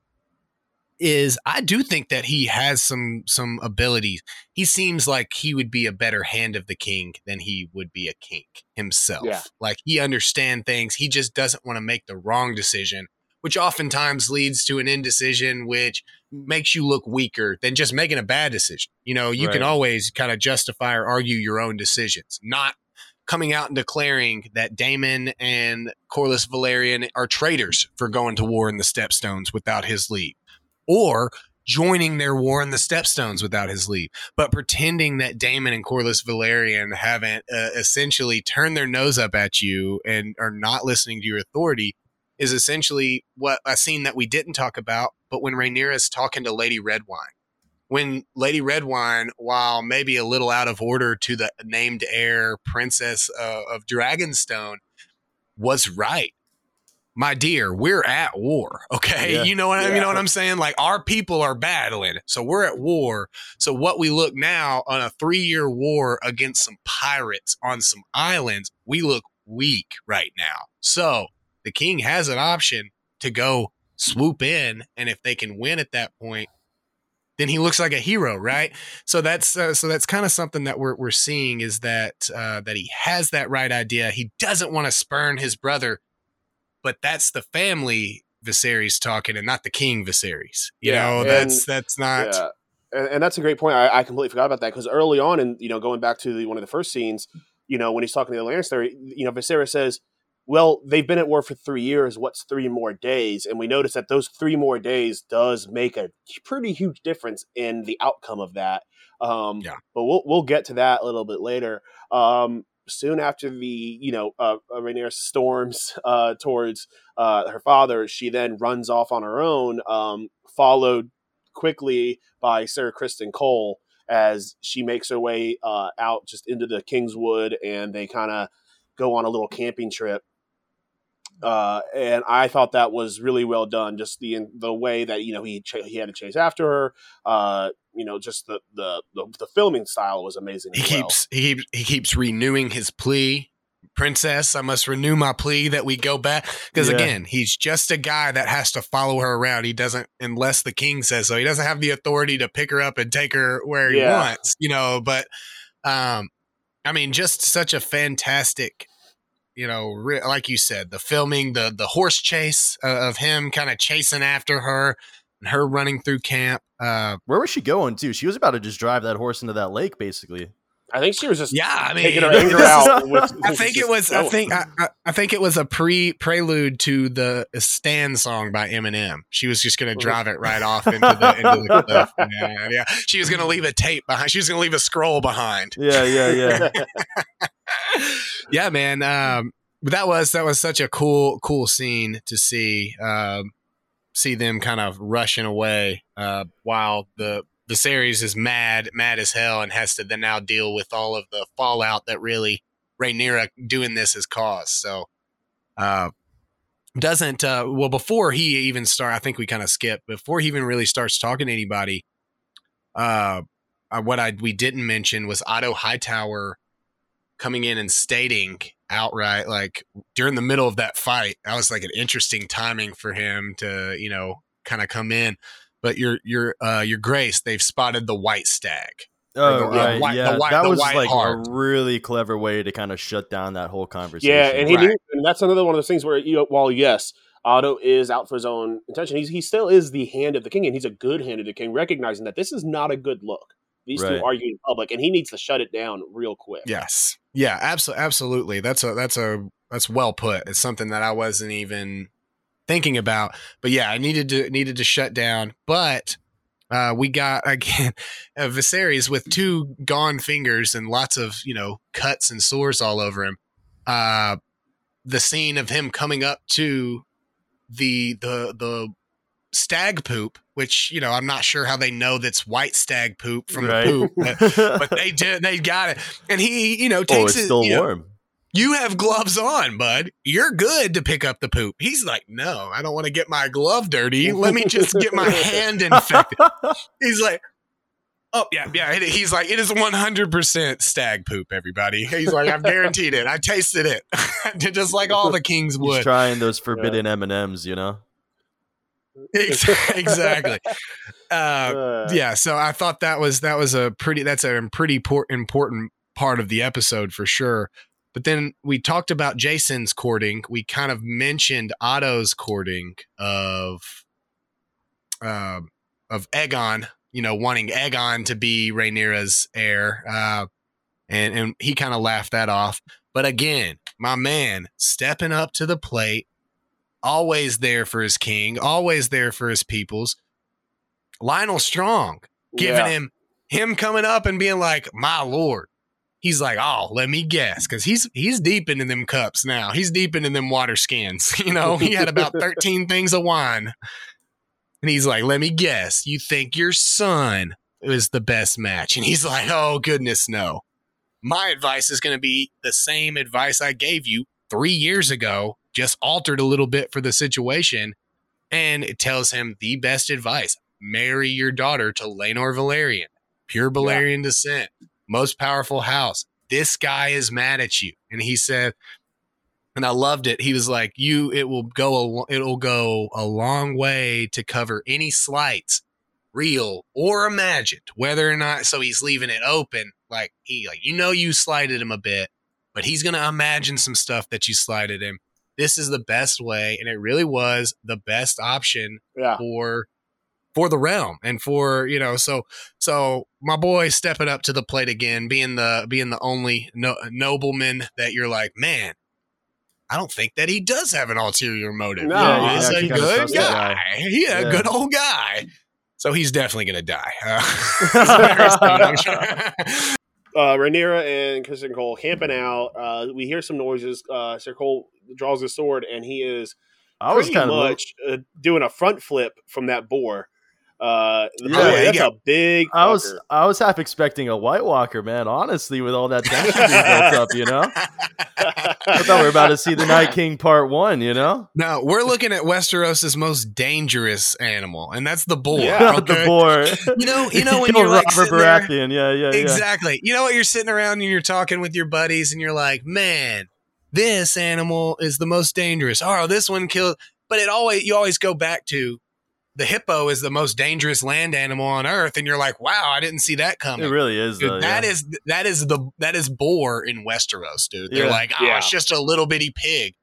is I do think that he has some some abilities. He seems like he would be a better hand of the king than he would be a king himself. Yeah. Like he understands things. He just doesn't want to make the wrong decision, which oftentimes leads to an indecision which makes you look weaker than just making a bad decision. You know, you can always kind of justify or argue your own decisions, not coming out and declaring that Daemon and Corlys Velaryon are traitors for going to war in the Stepstones without his leave, or joining their war in the Stepstones without his leave, but pretending that Daemon and Corlys Velaryon haven't uh, essentially turned their nose up at you and are not listening to your authority is essentially what a scene that we didn't talk about, but when Rhaenyra's talking to Lady Redwine. When Lady Redwine, while maybe a little out of order to the named heir princess uh, of Dragonstone, was right. My dear, we're at war. Okay, Yeah. you know what I Yeah. you know what I'm saying. Like our people are battling, so we're at war. So what we look now on a three year war against some pirates on some islands, we look weak right now. So the king has an option to go swoop in, and if they can win at that point, then he looks like a hero, right? So that's uh, so that's kind of something that we're we're seeing is that uh, that he has that right idea. He doesn't want to spurn his brother, but that's the family Viserys talking, and not the king Viserys. You Yeah, know, that's that's not. yeah and, and that's a great point I, I completely forgot about that because early on and you know going back to the, one of the first scenes you know when he's talking to the Lannister you know Viserys says well they've been at war for three years what's three more days and we notice that those three more days does make a pretty huge difference in the outcome of that um Yeah. but we'll, we'll get to that a little bit later um soon after the you know uh, uh, Rhaenyra storms uh towards uh her father she then runs off on her own um followed quickly by Ser Criston Cole as she makes her way uh, out just into the Kingswood and they kind of go on a little camping trip. Uh, and I thought that was really well done. Just the the way that you know he ch- he had to chase after her. Uh, you know, just the the the, the filming style was amazing. he as well. keeps he he keeps renewing his plea princess i must renew my plea that we go back because Yeah. again he's just a guy that has to follow her around he doesn't unless the king says so he doesn't have the authority to pick her up and take her where he Yeah. wants you know but um i mean just such a fantastic you know re- like you said the filming the the horse chase uh, of him kind of chasing after her and her running through camp uh Where was she going to? She was about to just drive that horse into that lake, basically. I think she was just yeah i mean taking her anger out. With, I think it just was. I think. I, I- I think it was a pre prelude to the Stan song by Eminem. She was just going to drive it right off into the, into the cliff. Yeah, yeah. She was going to leave a tape behind. She was going to leave a scroll behind. Yeah, yeah, yeah. Yeah, man. Um, but that was that was such a cool cool scene to see. Um, see them kind of rushing away uh, while the the series is mad, mad as hell, and has to then now deal with all of the fallout that really Rhaenyra doing this has caused. So, uh, doesn't uh, well before he even start. I think we kind of skip before he even really starts talking to anybody. Uh, uh, what I we didn't mention was Otto Hightower coming in and stating outright, like during the middle of that fight, that was like an interesting timing for him to, you know, kind of come in. But your your uh, your grace, they've spotted the white stag. Oh, the- right. white- the yeah, white- that the was white like heart. a really clever way to kind of shut down that whole conversation. Yeah, and he Right. knew, and that's another one of those things where, you know, while yes, Otto is out for his own intention, he's, he still is the hand of the king, and he's a good hand of the king, recognizing that this is not a good look. These Right. two arguing in public, and he needs to shut it down real quick. Yes. Yeah, absolutely absolutely. That's a that's a that's well put. It's something that I wasn't even thinking about. But yeah, I needed to needed to shut down. But uh, we got again uh, Viserys with two gone fingers and lots of you know cuts and sores all over him. Uh, the scene of him coming up to the the the stag poop, which you know I'm not sure how they know that's white stag poop from right? the poop, but, but they did they got it, and he you know oh, takes it's it. still you know, warm. you have gloves on, bud. You're good to pick up the poop. He's like, no, I don't want to get my glove dirty. Let me just get my hand infected. He's like, oh yeah, yeah. He's like, it is 100% stag poop. Everybody. He's like, I've guaranteed it. I tasted it, just like all the kings He's would. trying those forbidden M and M's, you know. Ex- exactly. Uh, Uh, yeah. So I thought that was that was a pretty that's a pretty por- important part of the episode for sure. But then we talked about Jason's courting. We kind of mentioned Otto's courting of um of Aegon. You know, wanting Aegon to be Rhaenyra's heir, uh, and and he kind of laughed that off. But again, my man stepping up to the plate, always there for his king, always there for his peoples. Lyonel Strong giving yeah. him him coming up and being like, "My lord." He's like, "Oh, let me guess," because he's he's deep into them cups now. He's deep into them water skins. You know, he had about thirteen things of wine, and he's like, "Let me guess. You think your son is the best match?" And he's like, "Oh goodness, no. My advice is going to be the same advice I gave you three years ago, just altered a little bit for the situation." And it tells him the best advice marry your daughter to Laenor Velaryon, pure Velaryon descent, most powerful house. This guy is mad at you. And he said, and I loved it. He was like, "You, it will go, a, it'll go a long way to cover any slights, real or imagined, whether or not." So he's leaving it open, like he, like you know, you slighted him a bit, but he's gonna imagine some stuff that you slighted him. This is the best way, and it really was the best option yeah. for for the realm and for you know so so my boy stepping up to the plate again being the being the only no, nobleman that you're like man i don't think that he does have an ulterior motive No, Yeah, you he's a good guy guy. he a Yeah. good old guy so he's definitely gonna die uh, very sure. uh, Rhaenyra and Criston Cole camping out. Uh, we hear some noises. Uh, Sir Cole draws his sword, and he is I was pretty much uh, doing a front flip from that boar. Uh, Yeah, boy, that's got- a big. I was. I was half expecting a White Walker, man. Honestly, with all that tension built up, you know, I thought we were about to see the Night King Part One. You know, now we're looking at westeros' most dangerous animal and that's the bull Yeah, the boar. you know you know when Kill you're like Robert sitting there- Baratheon. Yeah, yeah, yeah. Exactly. You know what? You're sitting around and you're talking with your buddies, and you're like, "Man, this animal is the most dangerous." Oh, this one killed. But it always you always go back to the hippo is the most dangerous land animal on earth, and you're like, "Wow, I didn't see that coming. It really is. Dude, Though, that yeah. is that is the that is boar in Westeros, dude. They're Yeah. like, "Oh, Yeah. it's just a little bitty pig."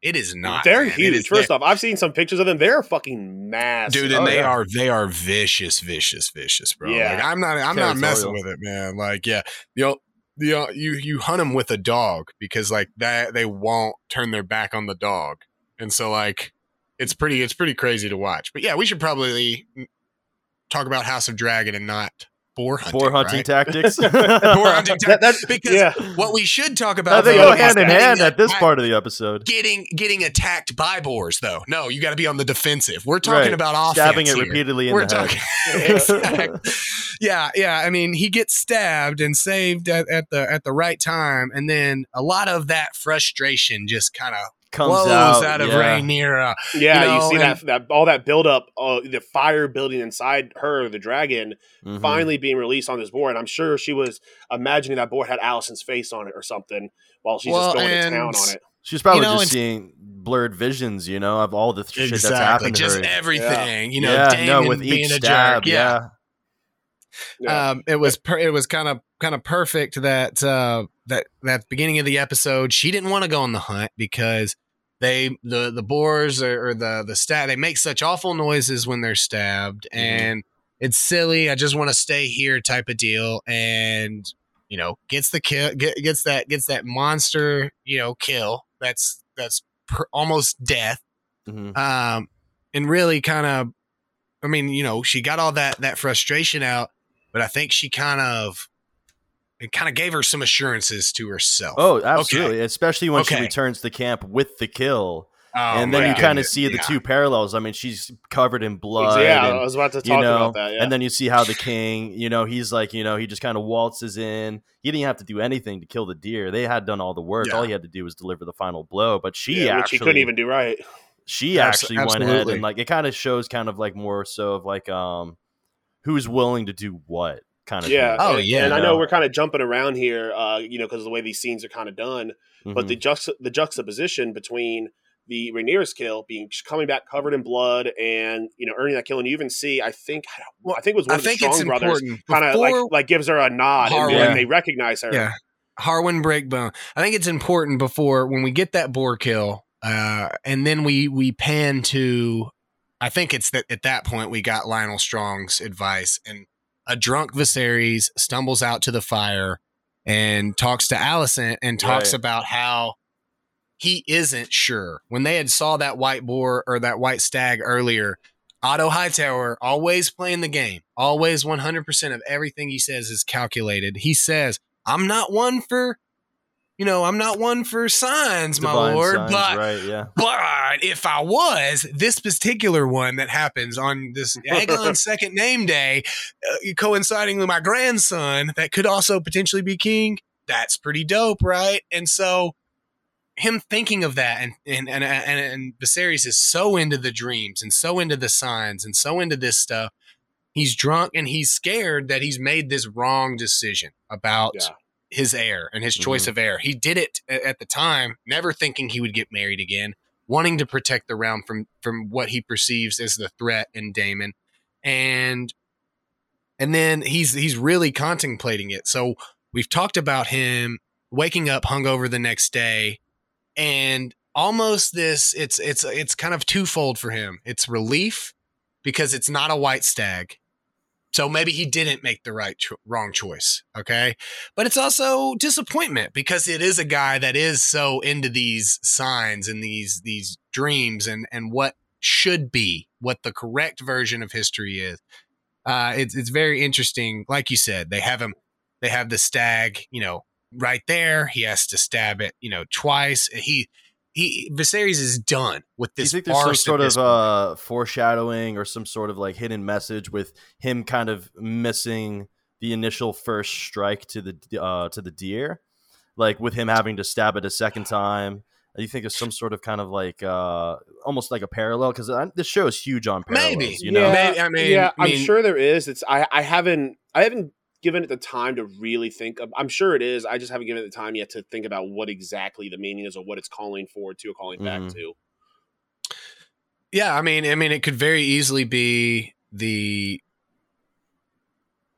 It is not. They're man. It huge. is- First off, I've seen some pictures of them. They're fucking massive. dude, and Oh, they yeah. are they are vicious, vicious, vicious, bro. Yeah. Like I'm not I'm not messing with it, man. Like yeah, you know, the uh, you you hunt them with a dog because like that they won't turn their back on the dog, and so like it's pretty it's pretty crazy to watch. But yeah, we should probably talk about House of Dragon and not boar hunting. boar hunting right? tactics. boar hunting tactics. that- because yeah. what we should talk Now about they go hand in hand at this attacked- part of the episode. Getting getting attacked by boars, though. No, you got to be on the defensive. We're talking Right. about offense Stabbing it here. repeatedly in We're the talking. head. Exactly. yeah, yeah. I mean, he gets stabbed and saved at, at the at the right time, and then a lot of that frustration just kind of Comes flows out, out, of yeah. Rhaenyra. Yeah, You you, see and- that that all that buildup, uh, the fire building inside her, the dragon, Mhm. finally being released on this board. And I'm sure she was imagining that board had Alicent's face on it or something while she's Well, just going to and- town on it. She's probably You know, just seeing blurred visions, you know, of all the th- shit that's exactly, happened to just her. everything. You know, yeah, Daemon no, with being each a stab, jerk. Yeah, Yeah. um, it was per- it was kind of kind of perfect that uh, that that beginning of the episode. She didn't want to go on the hunt because they the the boars or, or the the stab they make such awful noises when they're stabbed, Mhm. and it's silly. I just want to stay here, type of deal, and you know gets the kill get, gets that gets that monster you know kill. That's that's per, almost death Mhm. um, and really kind of, I mean, you know, she got all that that frustration out, but I think she kind of, it kind of gave her some assurances to herself. Oh, absolutely. Especially when she Okay. returns to camp with the kill. Oh, and then my you kind of goodness. see the Yeah. two parallels. I mean, she's covered in blood. yeah, and- I was about to talk you know, about that. Yeah. and then you see how the king, you know, he's like, you know, he just kind of waltzes in. He didn't have to do anything to kill the deer. They had done all the work. Yeah. All he had to do was deliver the final blow. But she yeah, which actually, she couldn't even do right. she Abs- actually went ahead and like it kind of shows kind of like more so of like um who's willing to do what kind of Yeah. thing. Oh, and, yeah. And I know know? we're kind of jumping around here, uh, you know, because of the way these scenes are kind of done. But Mhm. the juxta- the juxtaposition between the Rhaenyra's kill being coming back covered in blood and you know earning that kill, and you even see, I think, I think it was one I of the think it's Strong brothers kind of like like gives her a nod, and Harwin- then they recognize her. yeah, Harwin Breakbone. I think it's important before when we get that boar kill, uh, and then we we pan to. I think it's that at that point we got Lyonel Strong's advice, and a drunk Viserys stumbles out to the fire and talks to Alicent and talks Right. about how he isn't sure when they had saw that white boar or that white stag earlier. Otto Hightower always playing the game, always 100% of everything he says is calculated. He says, I'm not one for, you know, I'm not one for signs, my lord, signs, but right, yeah. but if I was, this particular one that happens on this second name day, uh, coinciding with my grandson, that could also potentially be king. That's pretty dope, right? And so, him thinking of that, and and and and, and Viserys is so into the dreams and so into the signs and so into this stuff. He's drunk and he's scared that he's made this wrong decision about Yeah. His heir and his choice mm-hmm. of heir. He did it at the time, never thinking he would get married again, wanting to protect the realm from from what he perceives as the threat in Daemon, and and then he's he's really contemplating it. So we've talked about him waking up hungover the next day, and almost this it's it's it's kind of twofold for him. It's relief because it's not a white stag. So maybe he didn't make the right cho- wrong choice, okay? But it's also disappointment because it is a guy that is so into these signs and these these dreams and and what should be, what the correct version of history is. Uh, it's it's very interesting. Like you said, they have him. They have the stag, you know, right there. He has to stab it, you know, twice. He he Viserys is done with Do you this. think there's some sort this of uh, foreshadowing or some sort of like hidden message with him kind of missing the initial first strike to the uh, to the deer, like with him having to stab it a second time? Do you think there's some sort of kind of like uh, almost like a parallel? Because this show is huge on parallels. Maybe. you know, yeah, Maybe- I mean- yeah, I I'm mean- sure there is. It's I, I haven't I haven't given it the time to really think of. I'm sure it is. I just haven't given it the time yet to think about what exactly the meaning is or what it's calling forward to or calling Mhm. back to. Yeah, I mean, I mean, it could very easily be the.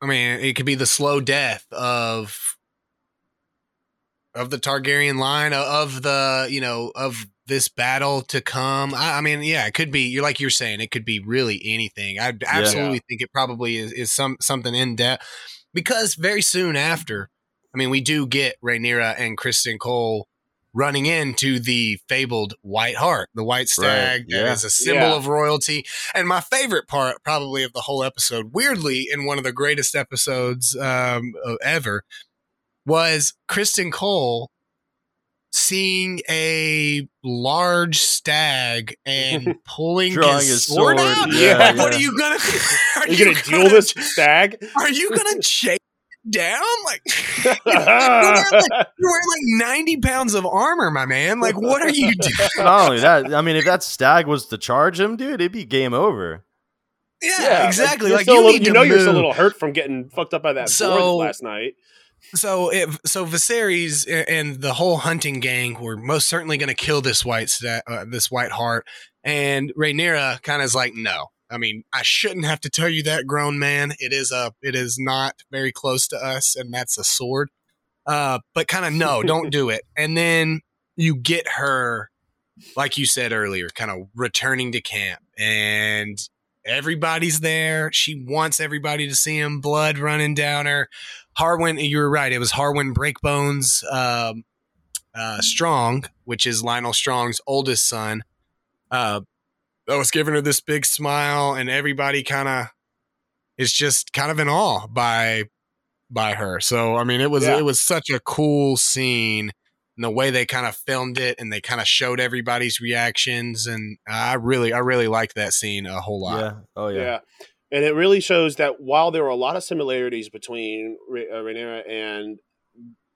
I mean, it could be the slow death of of the Targaryen line of the you know of this battle to come. I, I mean, yeah, it could be. You're like you're saying, it could be really anything. I absolutely think it probably is is some something in depth because very soon after, I mean, we do get Rhaenyra and Criston Cole running into the fabled White Hart, the white stag Right, yeah. is a symbol Yeah. of royalty. And my favorite part, probably of the whole episode, weirdly, in one of the greatest episodes um, ever, was Criston Cole seeing a large stag and pulling Drawing his, his sword, sword, out. yeah, Like, what yeah. are you gonna? Are Are you gonna duel gonna- this stag? Are you gonna chase it down? Like you're, wearing like you're wearing like ninety pounds of armor, my man. Like what are you doing? Not only that, I mean, if that stag was to charge him, dude, it'd be game over. Yeah, exactly. You're Like you little- need you to know you're a little hurt from getting fucked up by that So- last night. So, if, so Viserys and the whole hunting gang were most certainly going to kill this white uh, this white heart, and Rhaenyra kind of is like, no. I mean, I shouldn't have to tell you that, grown man. It is a, it is not very close to us, and that's a sword. Uh, but kind of no, don't do it. And then you get her, like you said earlier, kind of returning to camp, and everybody's there. She wants everybody to see him, blood running down her. Harwin, you were right. It was Harwin Breakbones um, uh, Strong, which is Lyonel Strong's oldest son. Uh, that was giving her this big smile, and everybody kind of is just kind of in awe by by her. So I mean, it was Yeah. it was such a cool scene. And the way they kind of filmed it, and they kind of showed everybody's reactions, and I really, I really liked that scene a whole lot. Yeah. Oh Yeah. yeah. And it really shows that while there were a lot of similarities between Rha- uh, Rhaenyra and,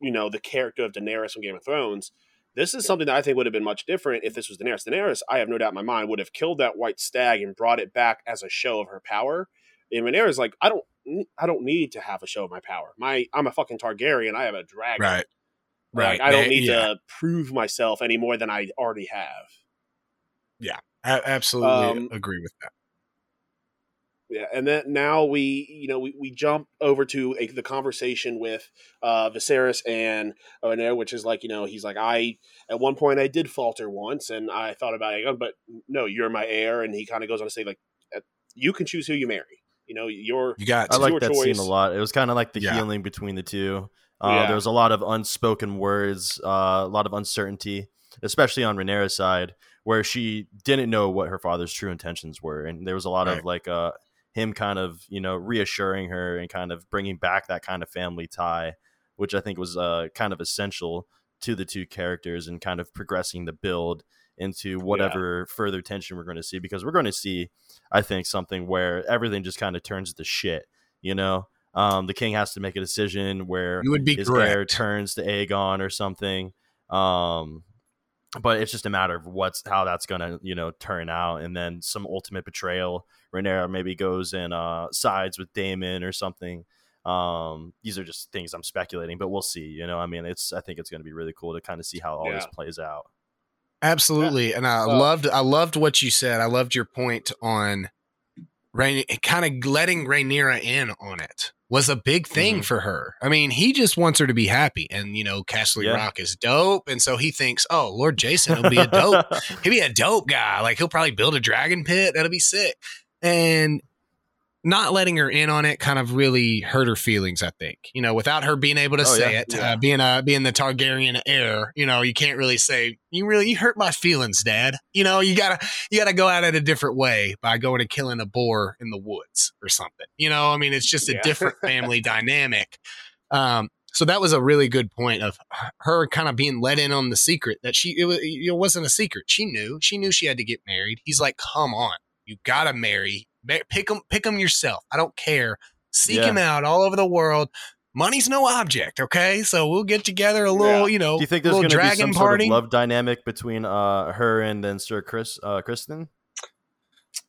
you know, the character of Daenerys from Game of Thrones, this is something that I think would have been much different if this was Daenerys. Daenerys, I have no doubt in my mind, would have killed that white stag and brought it back as a show of her power. And Rhaenyra's like, I don't, I don't need to have a show of my power. My, I'm a fucking Targaryen. I have a dragon. Right, Like, right. I don't need yeah. to prove myself any more than I already have. Yeah, I absolutely Um, agree with that. Yeah, and then now we, you know, we, we jump over to a, the conversation with uh, Viserys and Rhaenyra, which is like, you know, he's like, I at one point I did falter once, and I thought about it, but no, you're my heir, and he kind of goes on to say like, uh, you can choose who you marry. You know, you're You got I like your that scene a lot. It was kind of like the Yeah. healing between the two. Uh, Yeah. There was a lot of unspoken words, uh, a lot of uncertainty, especially on Rhaenyra's side, where she didn't know what her father's true intentions were, and there was a lot Right. of like uh, him kind of you know reassuring her and kind of bringing back that kind of family tie, which I think was uh, kind of essential to the two characters and kind of progressing the build into whatever further tension we're going to see because we're going to see i think something where everything just kind of turns to shit you know? Um, the king has to make a decision where you would be his heir correct. turns to aegon or something. Um, but it's just a matter of what's how that's gonna you know turn out and then some ultimate betrayal Rhaenyra maybe goes and uh, sides with Daemon or something. Um, these are just things I'm speculating but we'll see you know I mean it's I think it's gonna be really cool to kind of see how all this plays out. Absolutely, and I Well- loved I loved what you said. I loved your point on Rain, kind of letting Rhaenyra in on it was a big thing Mhm. for her. I mean, he just wants her to be happy, and you know, Casterly Yeah. Rock is dope, and so he thinks, oh, Lord Jason will be a dope. He'll be a dope guy. Like he'll probably build a dragon pit. That'll be sick. And not letting her in on it kind of really hurt her feelings. I think you know, without her being able to Oh, say yeah. it, Yeah. uh, being a being the Targaryen heir, you know, you can't really say you really you hurt my feelings, Dad. You know, you gotta you gotta go at it a different way by going and killing a boar in the woods or something. You know, I mean, it's just a Yeah. different family dynamic. Um, so that was a really good point of her kind of being let in on the secret that she it, wa- it wasn't a secret. She knew. She knew she had to get married. He's like, "Come on, you gotta marry. Ma- Pick him. Pick him yourself. I don't care. Seek Yeah. him out all over the world. Money's no object. Okay, so we'll get together a little, Yeah. you know, do you think there's little going to be dragon some sort party. of love dynamic between uh, her and then Sir Chris uh, Criston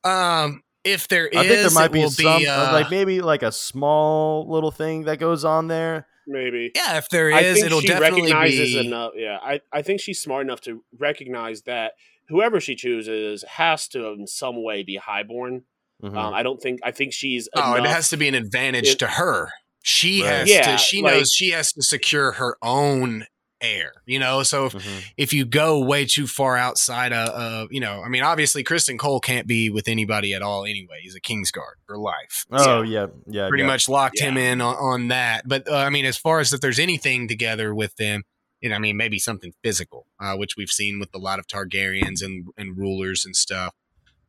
um, if there is, I think there might be will some be, uh, uh, like maybe like a small little thing that goes on there maybe. yeah. If there is, I think it'll she definitely recognizes be. enough. Yeah, I, I think she's smart enough to recognize that whoever she chooses has to, in some way, be highborn. Mhm. Um, I don't think. I think she's. Oh, it has to be an advantage It- to her. She Right. has Yeah, to. She like- knows she has to secure her own heir. You know, so if Mhm. if you go way too far outside of, of, you know, I mean, obviously Criston Cole can't be with anybody at all anyway. He's a Kingsguard for life. oh yeah yeah Pretty yeah. much locked him in on, on that. But uh, I mean, as far as if there's anything together with them, and I mean maybe something physical, uh, which we've seen with a lot of Targaryens and and rulers and stuff.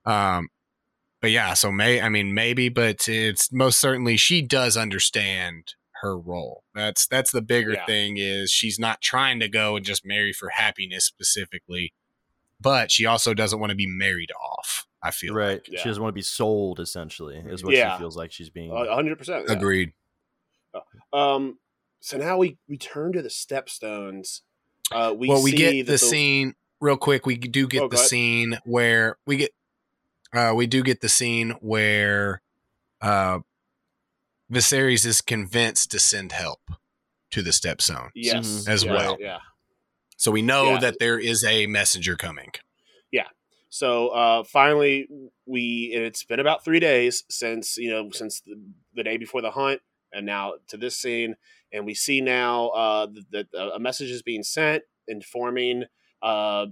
Um, but yeah, so may I mean maybe, but it's most certainly she does understand her role. That's that's the bigger Yeah. thing is she's not trying to go and just marry for happiness specifically, but she also doesn't want to be married off. I feel right. Yeah. She doesn't want to be sold. Essentially, is what Yeah. she feels like she's being. A hundred percent. agreed. Um, so now we return to the stepstones. Uh, we well, we see get that the scene real quick. We do get Oh, the ahead. scene where we get, uh, we do get the scene where, uh, Viserys is convinced to send help to the stepstone. Yes, Mhm. As yeah, well. Yeah. So we know Yeah. that there is a messenger coming. Yeah. So uh, finally, we and it's been about three days since you know since the, the day before the hunt, and now to this scene, and we see now uh, that that a message is being sent informing uh,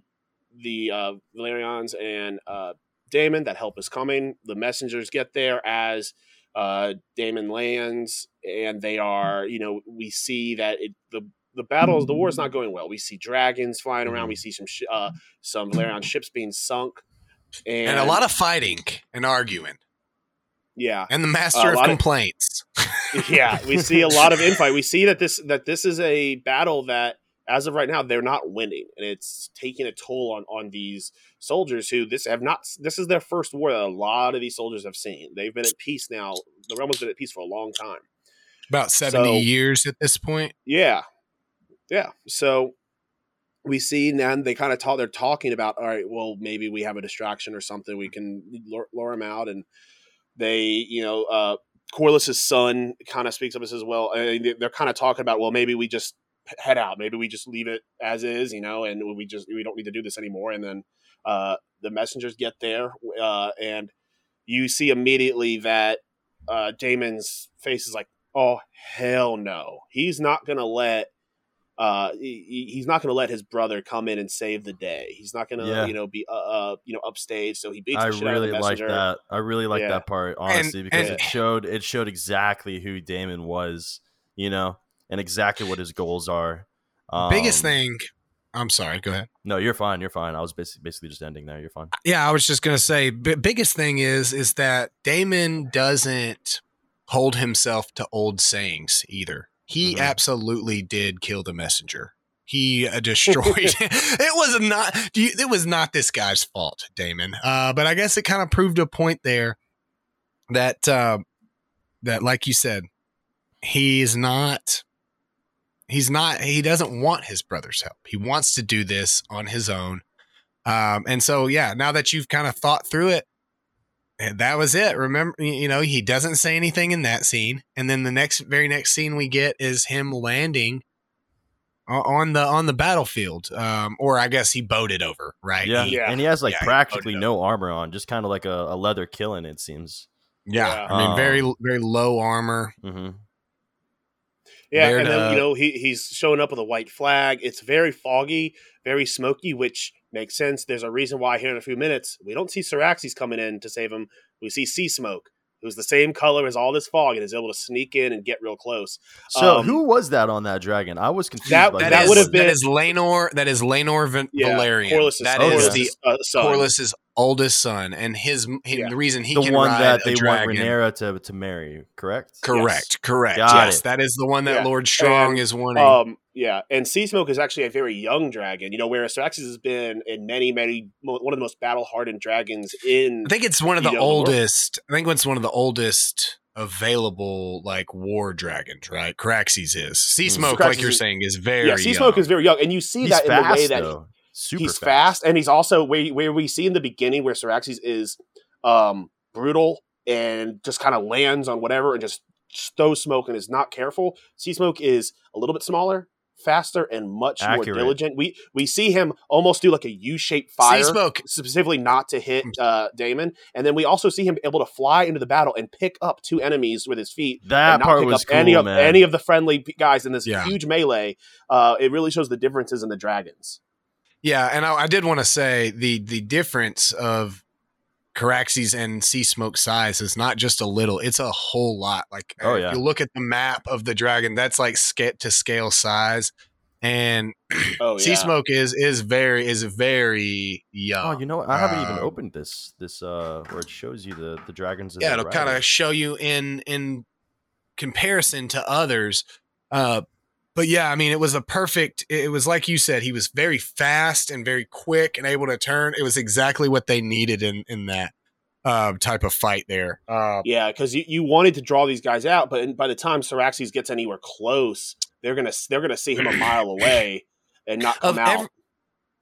the uh, Velaryons and uh, Daemon that help is coming. The messengers get there as uh, Daemon lands, and they are you know we see that it, the the battles the war is not going well. We see dragons flying around. We see some sh- uh, some Velaryon ships being sunk, and, And, a lot of fighting and arguing. yeah, And the A master of lot of- complaints. yeah. We see a lot of infight. We see that this that this is a battle that, as of right now, they're not winning, and it's taking a toll on on these soldiers who this have not. This is their first war that a lot of these soldiers have seen. They've been at peace now. The realm has been at peace for a long time. About 70 So- years at this point. Yeah, yeah. So we see now they kind of talk. They're talking about all right. Well, maybe we have a distraction or something. We can lure, lure him out, and they, you know, uh, Corlys's son kind of speaks up and says, "Well, they're kind of talking about well, maybe we just head out. Maybe we just leave it as is, you know, and we just we don't need to do this anymore." And then uh, the messengers get there, uh, and you see immediately that uh, Daemon's face is like, "Oh hell no!" He's not gonna let uh, he, he's not going to let his brother come in and save the day. He's not going to, Yeah. you know, be, uh, uh, you know, upstage. So he beats the I shit really out of the like that. I really like Yeah. that part, honestly, because and- it showed it showed exactly who Daemon was, you know, and exactly what his goals are. Biggest Um, thing. I'm sorry. Go ahead. No, you're fine. You're fine. I was basically basically just ending there. You're fine. Yeah, I was just gonna say, b- biggest thing is is that Daemon doesn't hold himself to old sayings either. He Mhm. absolutely did kill the messenger. He uh, destroyed. it was not. do you- It was not this guy's fault, Daemon. Uh, but I guess it kind of proved a point there that uh, that, like you said, he's not. He's not. He doesn't want his brother's help. He wants to do this on his own. Um, and so, yeah, now that you've kind of thought through it, eh, that was it. Remember, you know, he doesn't say anything in that scene, and then the next, very next scene we get is him landing on the on the battlefield, um, or I guess he boated over, right? Yeah. He- Yeah. and he has like Yeah, practically loaded no armor on, just kind of like a, a leather killing. It seems. yeah. Yeah. I mean, very Um, very low armor. hmm Yeah, there and then to- you know he he's showing up with a white flag. It's very foggy, very smoky, which makes sense. There's a reason why here in a few minutes we don't see Syraxes coming in to save him. We see Sea Smoke, who's the same color as all this fog and is able to sneak in and get real close. So Um, who was that on that dragon? I was confused. That- by That, that is- would have been- that is Laenor. That is Laenor Van- Yeah, Velaryon. Corlys's, That Oh, is the uh, son. Corlys's oldest son, and his, he- Yeah. the reason he the can one ride that they want Rhaenyra to, to marry. Correct. Correct, correct. Got yes, it. that is the one that Yeah. Lord Strong And, is wanting. Um, yeah, and Sea Smoke is actually a very young dragon. You know, whereas Syraxes has been in many, many one of the most battle hardened dragons in. I think it's one of the know, the world. oldest. I think it's one of the oldest available like war dragons. Right, Caraxes is. Sea Hmm. Smoke, Caraxes like you're saying, is very. yeah, Sea Smoke is very young, and you see He's that in fast the way that though. Super he's fast. and he's also where where we see in the beginning where Syraxes is um brutal and just kind of lands on whatever and just throws smoke and is not careful. Sea Smoke is a little bit smaller, faster, and much more diligent. We we see him almost do like a U-shaped fire. Sea Smoke. Specifically, not to hit uh, Daemon, and then we also see him able to fly into the battle and pick up two enemies with his feet, That and not part pick was up cool, any of man. any of the friendly guys in this Yeah. huge melee. Uh, it really shows the differences in the dragons. Yeah, and I, I did want to say the the difference of Caraxes and Sea Smoke size is not just a little; it's a whole lot. Like, Oh, if yeah. you look at the map of the dragon, that's like sca- to scale size. and Oh Sea. Smoke is is very is very young. Oh, you know, what? I haven't even Um, opened this this uh where it shows you the the dragons. yeah, the it'll kind of show you in in comparison to others. Uh, but yeah, I mean, it was a perfect. It was like you said, he was very fast and very quick and able to turn. It was exactly what they needed in in that uh, type of fight there. Uh, Yeah, because you, you wanted to draw these guys out, but by the time Saraxes gets anywhere close, they're gonna they're gonna see him a mile away and not Of come out. every-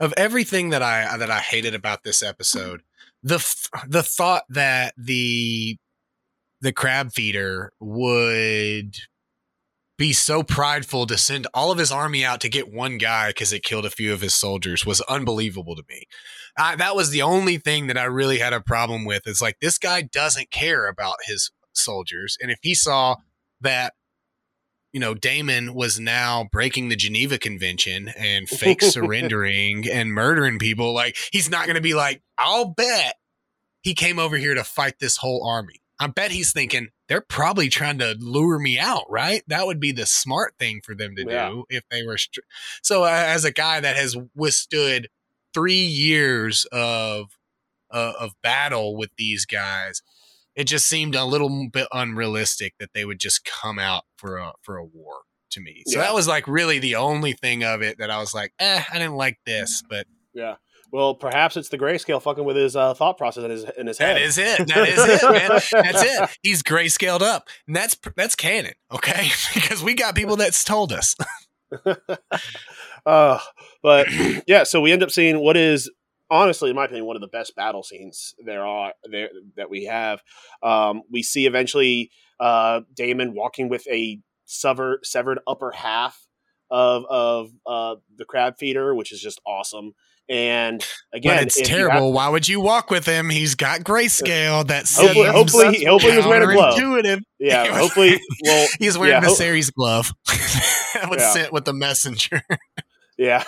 of everything that I that I hated about this episode, the f- the thought that the the crab feeder would be so prideful to send all of his army out to get one guy because it killed a few of his soldiers was unbelievable to me. I, that was the only thing that I really had a problem with. Is like this guy doesn't care about his soldiers, and if he saw that you know, Daemon was now breaking the Geneva Convention and fake surrendering and murdering people. Like, he's not going to be like, I'll bet he came over here to fight this whole army. I bet he's thinking they're probably trying to lure me out, right? That would be the smart thing for them to Yeah. do if they were. Str- so, uh, as a guy that has withstood three years of uh, of battle with these guys, it just seemed a little bit unrealistic that they would just come out for a for a war to me. So Yeah. that was like really the only thing of it that I was like, eh, I didn't like this, but Yeah. Well, perhaps it's the grayscale fucking with his uh, thought process in his in his head. that is it. That is it, man. That's it. He's grayscaled up, and that's that's canon, okay? because we got people that's told us. uh, but yeah, so we end up seeing what is honestly, in my opinion, one of the best battle scenes there are there that we have. Um, we see eventually uh, Daemon walking with a severed severed upper half of of uh, the crab feeder, which is just awesome. And again, but it's terrible. have- Why would you walk with him? He's got grayscale. That's Hopefully- hopefully- hopefully he was wearing a glove. Intuitive. yeah, He was- hopefully, well, He's wearing yeah, series glove that was Yeah. sent with the messenger. Yeah.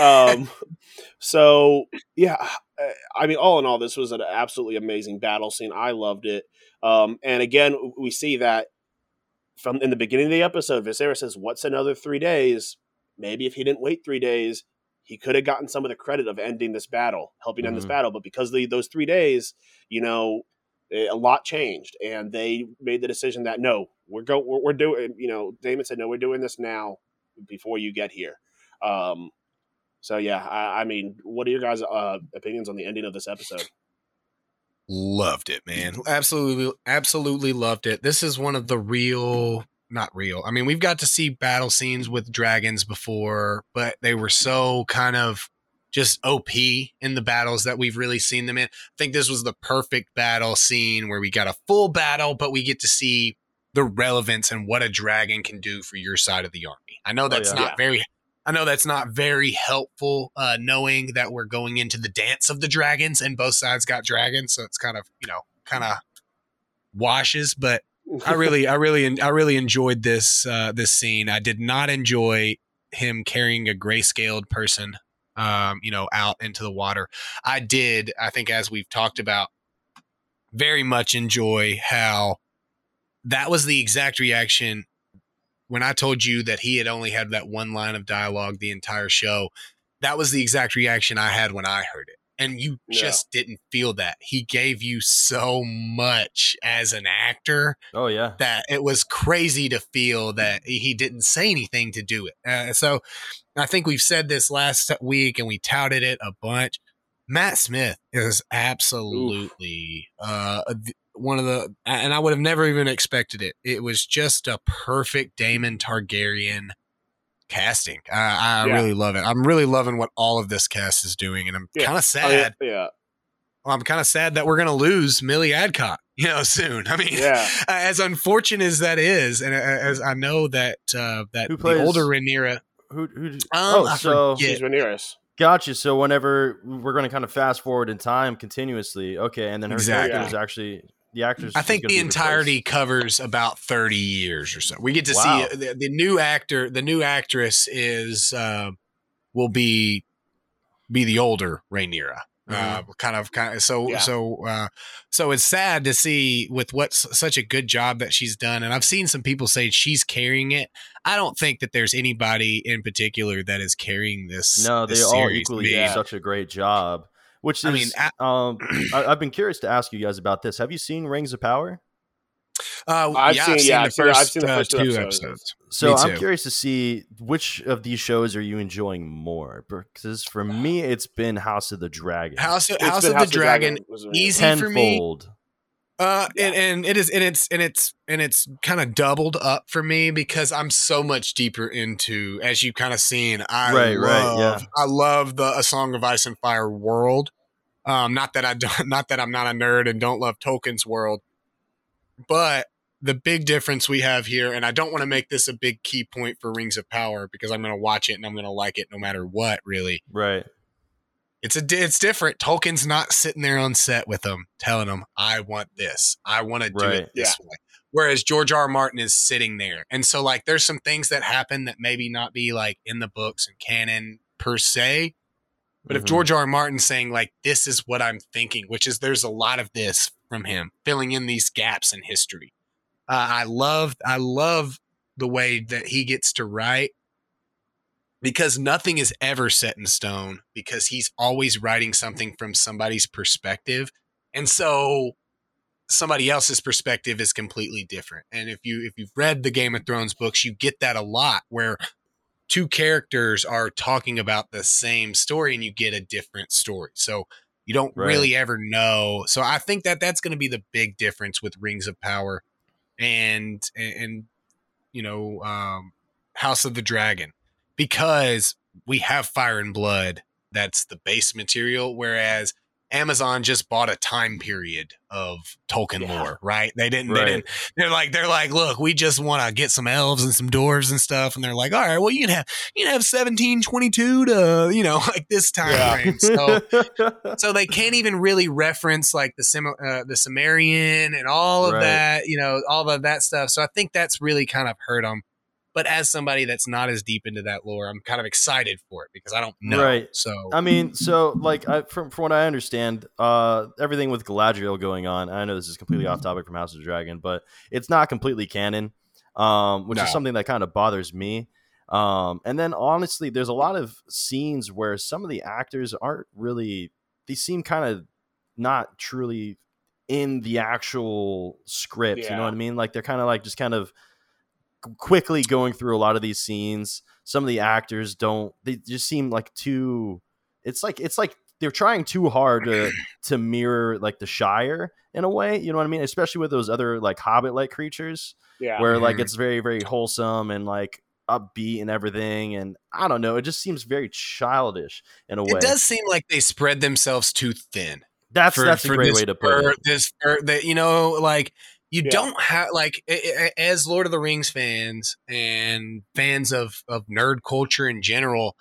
um, so yeah, uh, I mean, all in all, this was an absolutely amazing battle scene. I loved it. Um, and again, we see that from in the beginning of the episode, Viserys says, "What's another three days?" Maybe if he didn't wait three days, he could have gotten some of the credit of ending this battle, helping end this Mhm. battle. But because of the, those three days, you know, a lot changed, and they made the decision that no, we're go, we're, we're doing. You know, Daemon said, "No, we're doing this now." before you get here. Um, so yeah, I, I mean, what are your guys' uh, opinions on the ending of this episode? loved it, man. Absolutely, absolutely loved it. This is one of the real, not real. I mean, we've got to see battle scenes with dragons before, but they were so kind of just OP in the battles that we've really seen them in. I think this was the perfect battle scene where we got a full battle, but we get to see the relevance and what a dragon can do for your side of the army. I know that's yeah. not Yeah. very I know that's not very helpful, uh, knowing that we're going into the dance of the dragons and both sides got dragons, so it's kind of you know kind of washes. But I really, I really, I really enjoyed this uh, this scene. I did not enjoy him carrying a grayscaled person, um, you know, out into the water. I did. I think as we've talked about, very much enjoy how that was the exact reaction when I told you that he had only had that one line of dialogue the entire show, that was the exact reaction I had when I heard it. And you Yeah. just didn't feel that. He gave you so much as an actor Oh yeah. that it was crazy to feel that he didn't say anything to do it. Uh, so I think we've said this last week and we touted it a bunch. Matt Smith is absolutely uh, one of the, and I would have never even expected it. It was just a perfect Daemon Targaryen casting. Uh, I Yeah. really love it. I'm really loving what all of this cast is doing, and I'm Yeah. kind of Oh, yeah, sad. yeah, I'm kind of sad that we're going to lose Milly Alcock, you know, soon. I mean, yeah. as unfortunate as that is, and as I know that uh, that Who the older Rhaenyra, Who? who um, oh, I so forget. She's Rhaenyra. gotcha. So whenever we're going to kind of fast forward in time continuously, okay, and then her Exactly. character is actually the actress. I think the entirety replaced. covers about 30 years or so. We get to Wow. see the, the new actor, the new actress is uh, will be be the older Rhaenyra. Uh, kind of, kind of. So, Yeah. so, uh, so it's sad to see with what's such a good job that she's done. And I've seen some people say she's carrying it. I don't think that there's anybody in particular that is carrying this. No, they this all series. equally Yeah. do such a great job. Which is, I mean, a- um, I, I've been curious to ask you guys about this. Have you seen Rings of Power? Uh, I've yeah, seen- I've seen, yeah, the I've I've first, seen the uh, first two two episodes. episodes. So I'm curious to see which of these shows are you enjoying more? Because for me, it's been House of the Dragon. House, It's House been of the Dragon, was easy for me. Uh, and, and it is, and it's, and it's, and it's kind of doubled up for me because I'm so much deeper into, as you've kind of seen, I Right, right, love, yeah. I love the A Song of Ice and Fire world. Um, not that I don't, not that I'm not a nerd and don't love Tolkien's world, but the big difference we have here, and I don't want to make this a big key point for Rings of Power because I'm going to watch it and I'm going to like it no matter what, really. Right. It's a it's different. Tolkien's not sitting there on set with them telling them, "I want this. I want to do Right. it this way." Whereas George R. R. Martin is sitting there, and so like there's some things that happen that maybe not be like in the books and canon per se. But if Mhm. George R. R. Martin's saying like this is what I'm thinking, which is there's a lot of this from him filling in these gaps in history. Uh, I love I love the way that he gets to write because nothing is ever set in stone because he's always writing something from somebody's perspective and so somebody else's perspective is completely different. And if you if you've read the game of thrones books you get that a lot where two characters are talking about the same story and you get a different story. So you don't Right. really ever know. So i think that that's going to be the big difference with rings of power and and, and you know um house of the dragon because we have fire and blood that's the base material whereas amazon just bought a time period of tolkien Yeah. lore right they didn't they didn't they're like they're like look we just want to get some elves and some dwarves and stuff and they're like all right well you can have you can have 1722 to you know like this time Yeah. frame so so they can't even really reference like the Sim- uh, the Sumerian and all of Right. that, you know, all of that stuff. So I think that's really kind of hurt them. But as somebody that's not as deep into that lore, I'm kind of excited for it because I don't know. Right. So I mean, so like I, from from what I understand, uh, everything with Galadriel going on. I know this is completely Mm-hmm. off topic from House of the Dragon, but it's not completely canon, um, which No. is something that kind of bothers me. Um, and then honestly, there's a lot of scenes where some of the actors aren't really. They seem kind of not truly in the actual script. You know what I mean? Like they're kind of like just kind of quickly going through a lot of these scenes. Some of the actors don't. They just seem like too. It's like it's like they're trying too hard to to mirror like the Shire in a way. You know what I mean? Especially with those other like Hobbit like creatures, Yeah. where like Mhm. it's very very wholesome and like upbeat and everything. And I don't know. It just seems very childish in a way. it does seem like they spread themselves too thin. That's for- that's a great this way to put it. This for that you know, like you Yeah. don't have like as Lord of the Rings fans and fans of of nerd culture in general.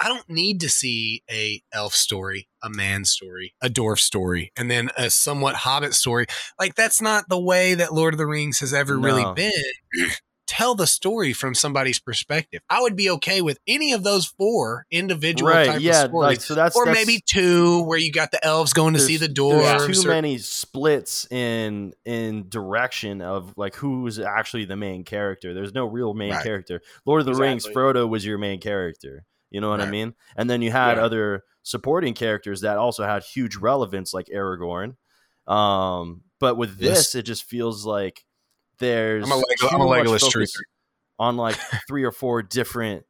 I don't need to see a elf story, a man story, a dwarf story, and then a somewhat hobbit story. Like that's not the way that Lord of the Rings has ever really been. Tell the story from somebody's perspective. I would be okay with any of those four individual Right? type Yeah. of stories Like so that's or that's- maybe two where you got the elves going to see the there's dwarves. too or- many splits in in direction of like who's actually the main character. There's no real main Right. character. Lord of the Rings, Frodo was your main character. You know what I mean? And then you had Yeah. other supporting characters that also had huge relevance, like Aragorn. Um, but with Yes. this, it just feels like there's I'm a Lego- too I'm a much Legolas focus truther. on like three or four different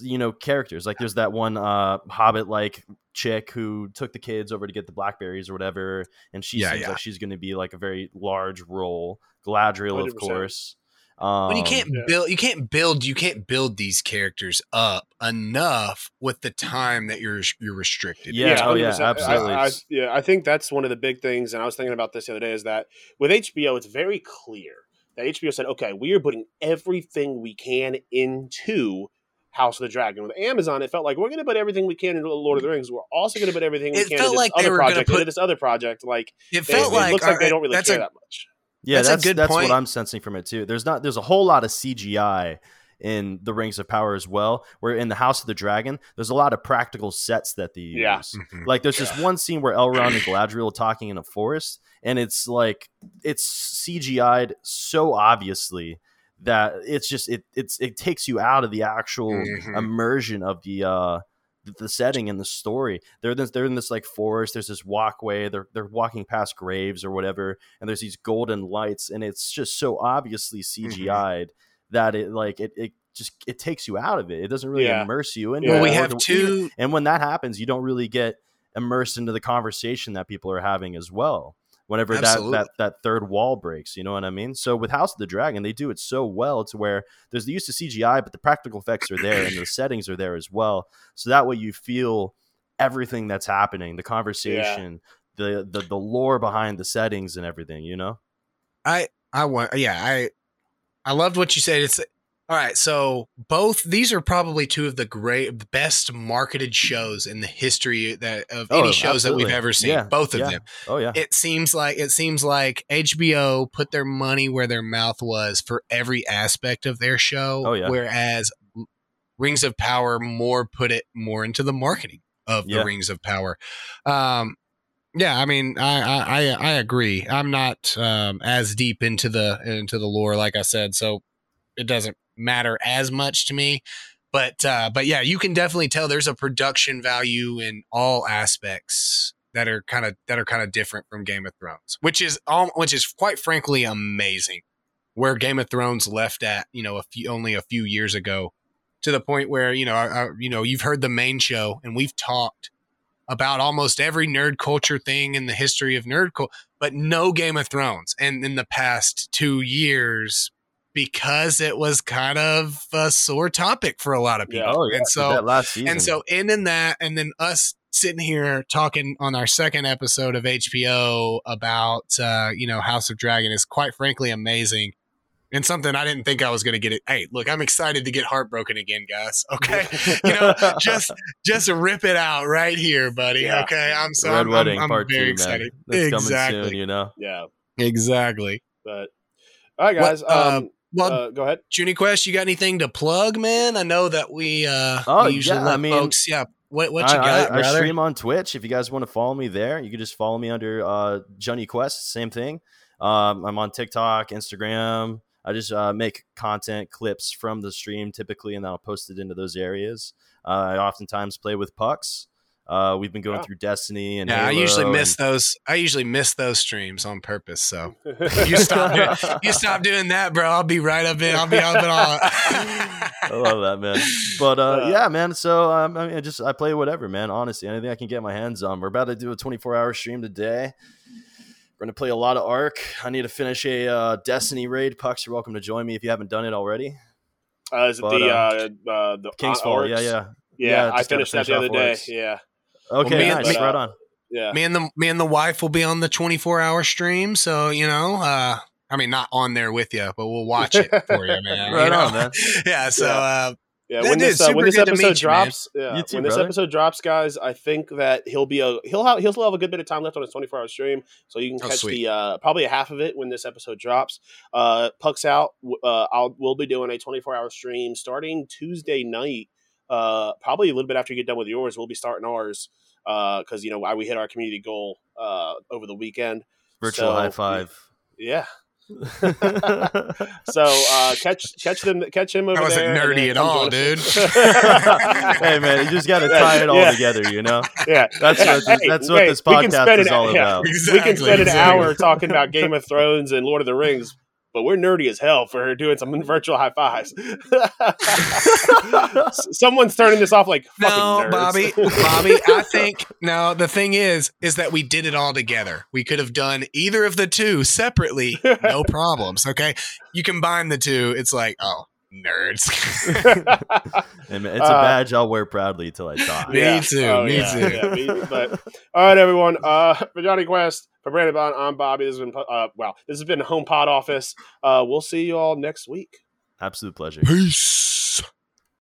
you know characters like there's that one uh hobbit like chick who took the kids over to get the blackberries or whatever and she Yeah, seems yeah. like she's going to be like a very large role galadriel of 100%. course um, when you can't yeah. build you can't build you can't build these characters up enough with the time that you're you're restricted Yeah, oh, yeah, 100%. I- absolutely. I, yeah, I think that's one of the big things, and I was thinking about this the other day. Is that with HBO, it's very clear that HBO said, "Okay, we are putting everything we can into House of the Dragon." With Amazon, it felt like we're going to put everything we can into Lord of the Rings. We're also going to put everything we It can felt into like this they other were project, put- into this other project. Like it they- felt it like looks like they don't really care a, that much. Yeah That's a that's good that's point. what i'm sensing from it too there's not there's a whole lot of cgi in the Rings of Power as well. Where in the House of the Dragon, there's a lot of practical sets that they use. Yeah. Mhm. Like there's this one scene where Elrond and Galadriel are talking in a forest, and it's like it's CGI'd so obviously that it's just it it's it takes you out of the actual Mhm. immersion of the uh the- setting and the story. They're in this, they're in this like forest. There's this walkway. They're they're walking past graves or whatever, and there's these golden lights, and it's just so obviously mm-hmm. CGI'd that it like it it just it takes you out of it. It doesn't really Yeah. immerse you. And Yeah. Well, we have two. and when that happens, you don't really get immersed into the conversation that people are having as well. Whenever that, Absolutely. that that third wall breaks, you know what I mean. So with House of the Dragon, they do it so well to where there's the use of CGI, but the practical effects are there and the settings are there as well. So that way you feel everything that's happening, the conversation, the, the the lore behind the settings and everything. You know. I I want yeah I I loved what you said. It's all right. So both these are probably two of the great best marketed shows in the history that of Oh, any shows that we've ever seen. Yeah, Both of yeah. them. Oh yeah. It seems like it seems like HBO put their money where their mouth was for every aspect of their show. Oh, yeah. Whereas Rings of Power more put it more into the marketing of the Rings of Power. Um, yeah, I mean, I, I I I agree. I'm not um, as deep into the into the lore, like I said, so it doesn't matter as much to me. But uh, but yeah, you can definitely tell there's a production value in all aspects that are kind of that are kind of different from Game of Thrones, which is um, which is quite frankly amazing. Where Game of Thrones left at, you know, a few only a few years ago, to the point where you know, I, I, you know, you've heard the main show, and we've talked about almost every nerd culture thing in the history of nerd culture, but no Game of Thrones. And in the past two years, because it was kind of a sore topic for a lot of people. Yeah. Oh yeah. And so that last season. and so in in that, and then us sitting here talking on our second episode of HBO about uh, you know House of Dragon is quite frankly amazing. And something I didn't think I was going to get it. Hey, look, I'm excited to get heartbroken again, guys. Okay, you know, just just rip it out right here, buddy. Yeah. Okay, I'm so Red I'm, Wedding I'm, I'm Part very Two, excited. man. That's exactly, coming soon. You know. yeah. exactly. But all right, What, guys. um, um, Well, uh, go ahead. Johnny Quest, you got anything to plug, man? I know that we uh Oh, we usually yeah, let I mean, folks yeah. What what you I, got, I, I stream on Twitch. If you guys want to follow me there, you can just follow me under uh, Johnny Quest. Same thing. Um, I'm on TikTok, Instagram. I just uh, make content clips from the stream typically, and I'll post it into those areas. Uh, I oftentimes play with pucks. Uh, we've been going Oh. through Destiny and Yeah, I usually Halo miss and- those. I usually miss those streams on purpose. So you stop doing, you stop doing that, bro. I'll be right up in. I'll be up and on. I love that, man. But uh, Uh, yeah, man. So um, I mean, I just I play whatever, man. Honestly, anything I can get my hands on. We're about to do a 24 hour stream today. We're gonna play a lot of Arc. I need to finish a uh, Destiny raid. Pucks, you're welcome to join me if you haven't done it already. Uh, is it But, the uh, the King's uh, Fall, yeah, yeah. yeah. Yeah, I just gotta finished that the other day. orcs. Yeah, Okay, me nice, but, uh, right on. yeah. me and the me and the wife will be on the twenty four hour stream. So you know, uh, I mean, not on there with you, but we'll watch it for you, man. Right you know? on, man. Yeah. So Yeah. uh, Yeah, That when is this uh, when this episode meet you, drops, yeah, You too, when this episode drops, guys, I think that he'll be a he'll have he'll still have a good bit of time left on his twenty four hour stream, so you can Oh, catch sweet. the uh, probably a half of it when this episode drops. Uh, Pucks out. Uh, I'll we'll be doing a twenty four hour stream starting Tuesday night. Uh, probably a little bit after you get done with yours, we'll be starting ours because you know why we hit our community goal uh, over the weekend. Virtual so- high five. Yeah. So uh, catch catch them catch him over there. I wasn't there. nerdy at all, dude. hey man, you just got to tie it all Yeah. together, you know. Yeah, That's Yeah, what this, hey, that's what this podcast is an- all yeah. about. exactly, we can spend an hour talking about Game of Thrones and Lord of the Rings, but we're nerdy as hell for doing some mm-hmm. virtual high fives. Someone's turning this off like fucking No. Bobby, Bobby, I think no. The thing is, is that we did it all together. We could have done either of the two separately, no problems. Okay, you combine the two, it's like, oh, nerds. And it's a Uh, badge I'll wear proudly till I die. Me too, me too. Oh, yeah, me- but all right, everyone. Uh, for Johnny Quest, for Brandon Bond, I'm Bobby. This has been uh, wow. This has been Home Pod Office. Uh, we'll see you all next week. Absolute pleasure. Peace.